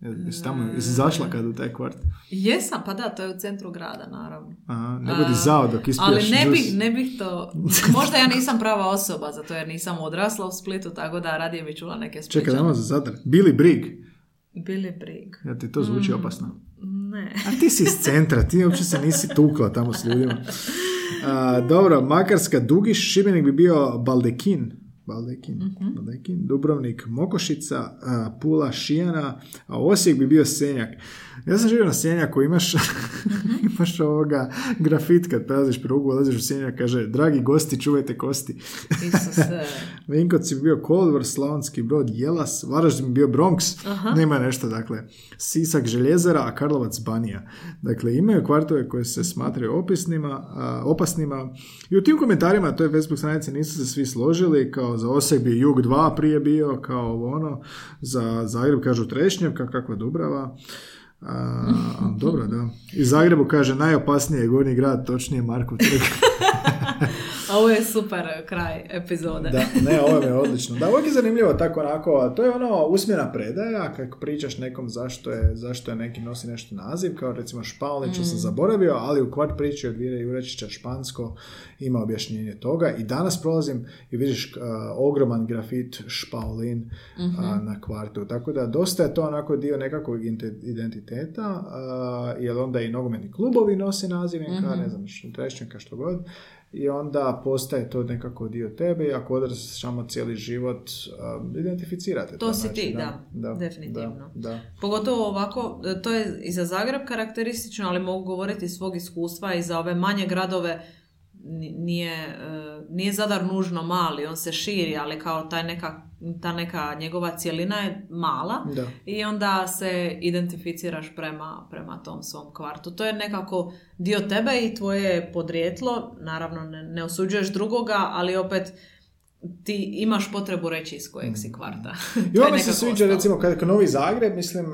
Jesi tamo, jesi zašla kad u taj kvart? Jesam, pa da, to je u centru grada, naravno. Aha, ne budi zao dok ispiješ Ali ne bih, ne bih to... Možda ja nisam prava osoba za to jer nisam odrasla u Splitu, tako da radije bi čula neke Čekaj, spličane. dajmo za Zadar. Billy Brig. Bili brig. Ja ti to zvuči opasno. Ne. A ti si iz centra, ti uopće se nisi tukla tamo s ljudima. A, dobro, Makarska Dugiš, Šibenik bi bio Baldekin. Baldekin, Baldekin, Dubrovnik, Mokošica, Pula, Šijana, a Osijek bi bio Senjak. Ja sam živio na Senjaku, imaš, imaš ovoga grafit kad prelaziš prugu, ulaziš u Senjak, kaže, dragi gosti, čuvajte kosti. Isuse. Vinkovci bi bio Kolodvor, Slavonski brod, Jelas, Varaždin bi bio Bronx, nema nešto, dakle, Sisak, Željezara, a Karlovac, Banija. Dakle, imaju kvartove koje se smatraju opisnima, a, opasnima i u tim komentarima, to je Facebook stranice, nisu se svi složili, kao za Osijek bi Jug 2 prije bio, kao ono, za Zagreb kažu Trešnjevka, kakva Dubrava, a, dobro, da. I Zagrebu kaže najopasniji je gornji grad, točnije Markov trg. A Ovo je super kraj epizode. Da, ne, ovo je odlično. Da, uvijek je zanimljivo tako onako, a to je ono usmjena predaja, kako pričaš nekom zašto je, zašto je neki nosi nešto naziv, kao recimo Špalniću sam zaboravio, ali u kvart priči od Vire Jurečića Špansko ima objašnjenje toga i danas prolazim i vidiš uh, ogroman grafit Špaulin uh, na kvartu. Tako da dosta je to onako dio nekakvog identiteta, uh, jer onda i nogometni klubovi nose naziv NK, ne znam, Trešnjaka, što god. I onda postaje to nekako dio tebe i ako odrastaš samo cijeli život, um, identificirate to. To si znači, ti, da, definitivno. Da, da. Pogotovo ovako, e, to je i za Zagreb karakteristično, ali mogu govoriti iz svog iskustva i za ove manje gradove ni- nije, e, nije Zadar nužno mali, on se širi, ali kao taj neka, ta neka njegova cjelina je mala Da. i onda se identificiraš prema, prema tom svom kvartu. To je nekako dio tebe i tvoje podrijetlo, naravno ne, ne osuđuješ drugoga, ali opet ti imaš potrebu reći iz kojeg si kvarta. I ovo mi se sviđa, ostalo. recimo, kad kad Novi Zagreb, mislim,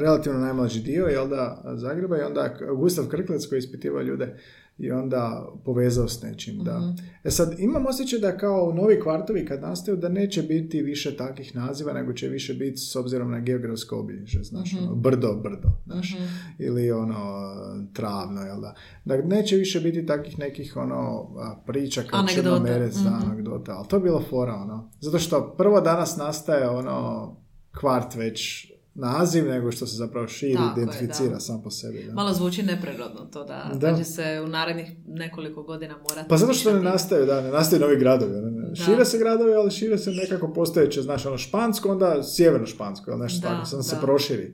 relativno najmlađi dio, jel da, Zagreba, i onda Gustav Krklec koji ispitiva ljude i onda povezao s nečim, da. Mhm. E sad, imam osjećaj da kao novi kvartovi kad nastaju, da neće biti više takvih naziva, nego će više biti s obzirom na geografsko obilježje, znaš, Mhm. ono, brdo, brdo, znaš, ili ono, travno, jel da. Dakle, neće više biti takvih nekih, ono, priča kao. Črnomerec, da, Mhm. anegdota, ali to je bilo fora, ono. Zato što prvo danas nastaje, ono, kvart već naziv, nego što se zapravo širi, Tako je, identificira da. sam po sebi, da. Malo zvuči neprirodno to da, Da. će se u narednih nekoliko godina morati... Pa zato što ne nastaju, da, ne nastaju novi gradovi. ono, ne. Da. Šire se gradovi, ali šire se nekako postojeće, znaš, ono špansko, onda sjeverno špansko, ili nešto Da, tako, samo se proširi.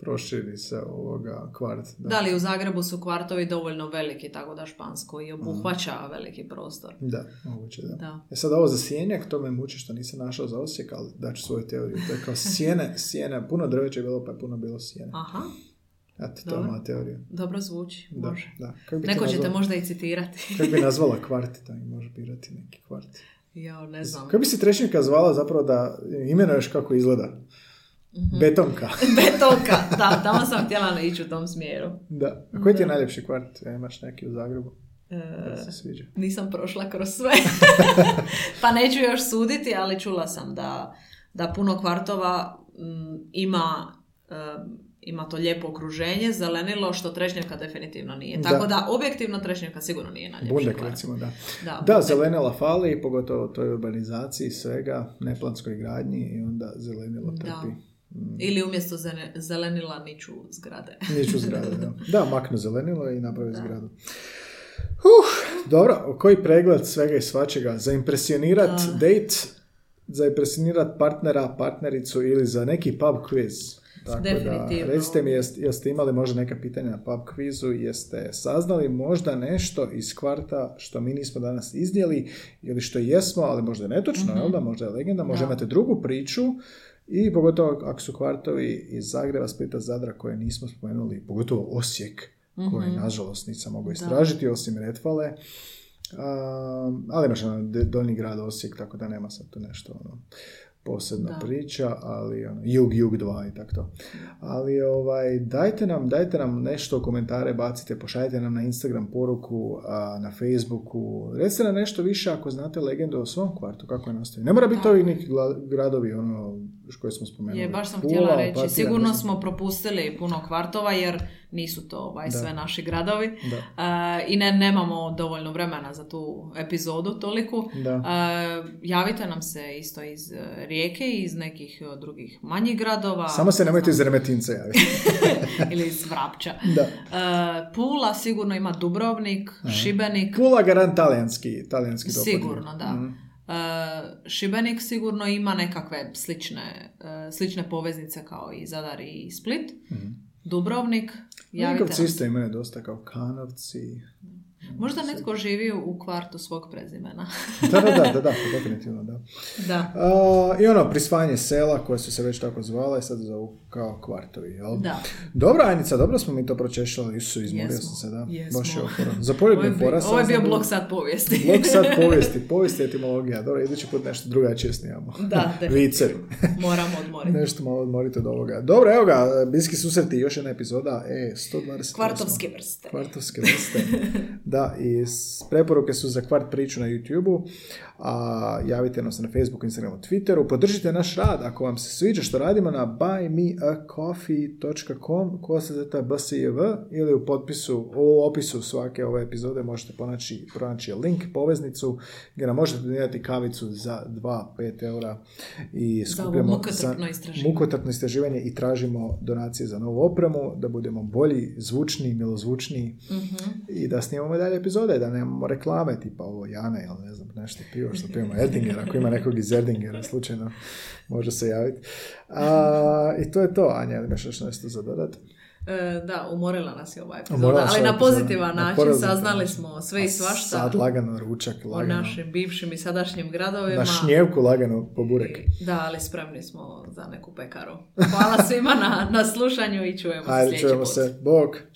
Proširi se ovoga kvart. Da. Da li u Zagrebu su kvartovi dovoljno veliki, tako da špansko i obuhvaća veliki prostor. Da, moguće, da. Da. E sad ovo za sjenjak, to me muči što nisam našao za Osijek, ali daću svoju teoriju. To je kao sjene, sjene, puno drveća je bilo, pa je puno bilo sjene. Aha, Eto, to je Dobro. moja teorija. dobro zvuči, Da, može. da. Kako bi Neko možda i citirati. Kako bi nazvala kvart, da mi može birati neki kvart. Jao, ne znam. Kako bi se trešnjaka zvala zapravo da imenuješ kako izgleda? Mhm. Betonka. Betonka, da, tamo sam htjela ići u tom smjeru. Da. A koji ti je najljepši kvart? E, imaš neki u Zagrebu? E, se sviđa. nisam prošla kroz sve. pa neću još suditi, ali čula sam da, da puno kvartova mm, ima e, ima to lijepo okruženje, zelenilo, što trešnjevka definitivno nije. Da. Tako da, objektivno trešnjevka sigurno nije najljepši Bundek kvart. recimo, da. Da, Da, zelenila fali, pogotovo toj urbanizaciji svega, neplanskoj gradnji i onda zelenilo Da. Trpi. Ili umjesto zelenila niču zgrade. Niću zgradu, da. Da, maknu zelenilo i napravi zgradu. Uh, dobro, koji pregled svega i svačega? Za impresionirat date, za impresionirat partnera, partnericu ili za neki pub quiz? Tako da, Definitivno. recite mi, jest, jeste imali možda neka pitanja na pub quizu, jeste saznali možda nešto iz kvarta što mi nismo danas iznijeli ili što jesmo, ali možda je netočno, jel da? Možda je legenda, možda Mhm. Da. imate drugu priču i pogotovo ako su kvartovi iz Zagreba, Splita, Zadra koje nismo spomenuli, pogotovo Osijek, koji nažalost nisam mogao istražiti osim Retfale. Um, ali imaš ono, donji grad Osijek, tako da nema sad tu nešto ono, posebna Da. priča, ali ono, jug, jug 2 i tako to. Ali ovaj, dajte nam, dajte nam nešto u komentare, bacite, pošaljite nam na Instagram poruku, a, na Facebooku, recite nam nešto više ako znate legendu o svom kvartu, kako je nastavi. Ne mora biti ovi neki gradovi, ono, koje smo spomenuli. Je, baš sam Pula, htjela reći. Opatija, Sigurno znam. smo propustili puno kvartova jer nisu to ovaj, sve naši gradovi. Da. E, I ne, nemamo dovoljno vremena za tu epizodu toliku. Da. E, javite nam se isto iz e, Rijeke i iz nekih e, drugih manjih gradova. Samo se nemojte iz Remetinca javiti. Ili iz Vrapča. da. E, Pula sigurno ima Dubrovnik, Šibenik. Pula garant talijanski, talijanski. Sigurno, da. E, Šibenik sigurno ima nekakve slične, e, slične poveznice kao i Zadar i Split. Dubrovnik, javite Vinkovci isto imaju dosta kao kanovci. Možda netko živi u kvartu svog prezimena. Da, da, da, da, da, definitivno, da. da. A, I ono, prisvajanje sela, koje su se već tako zvala i sad zovu kao kvartovi, jel? Da. Dobro, Anica, dobro smo mi to pročešljali, Isu, izmorio sam se, da. jesmo. Baš je fora. Za Ovo je, fora ovo je bio blok sad povijesti. Blok sad povijesti, povijesti etimologija. Dobro, idući put nešto drugačije snimamo. Da, definitivno. Vicevi. Moramo odmoriti. Nešto malo odmoriti od ovoga. Dobro, evo ga, bliski susreti, još jedna epizoda, e, 120. Kvartovske vrste. Kvartovske vrste. da, i preporuke su za kvart priču na YouTube-u, a javite nam se na Facebooku, Instagramu, Twitteru. Podržite naš rad ako vam se sviđa što radimo na buymeacoffee.com kosazeta bsiv ili u potpisu, u opisu svake ove epizode možete pronaći, pronaći link, poveznicu gdje nam možete donirati kavicu za 2-5 eura i Za skupljamo istraživanje. mukotrpno istraživanje i tražimo donacije za novu opremu, da budemo bolji, zvučniji, milozvučniji Mhm. i da snimamo dalje epizode, da nemamo reklame tipa ovo Jane ili ne znam nešto pivo što pijemo Erdingera, ako ima nekog iz Erdingera slučajno može se javiti. A, I to je to, Anja, imaš još nešto za dodat? E, da, umorila nas je ova epizoda, ali na pozitivan Na način saznali smo sve i svašta Sad lagano ručak, o lagano. našim bivšim i sadašnjim gradovima. Na šnjevku lagano po burek. Da, ali spremni smo za neku pekaru. Hvala svima na, na slušanju i čujemo se sljedeći čujemo put. se. Bog!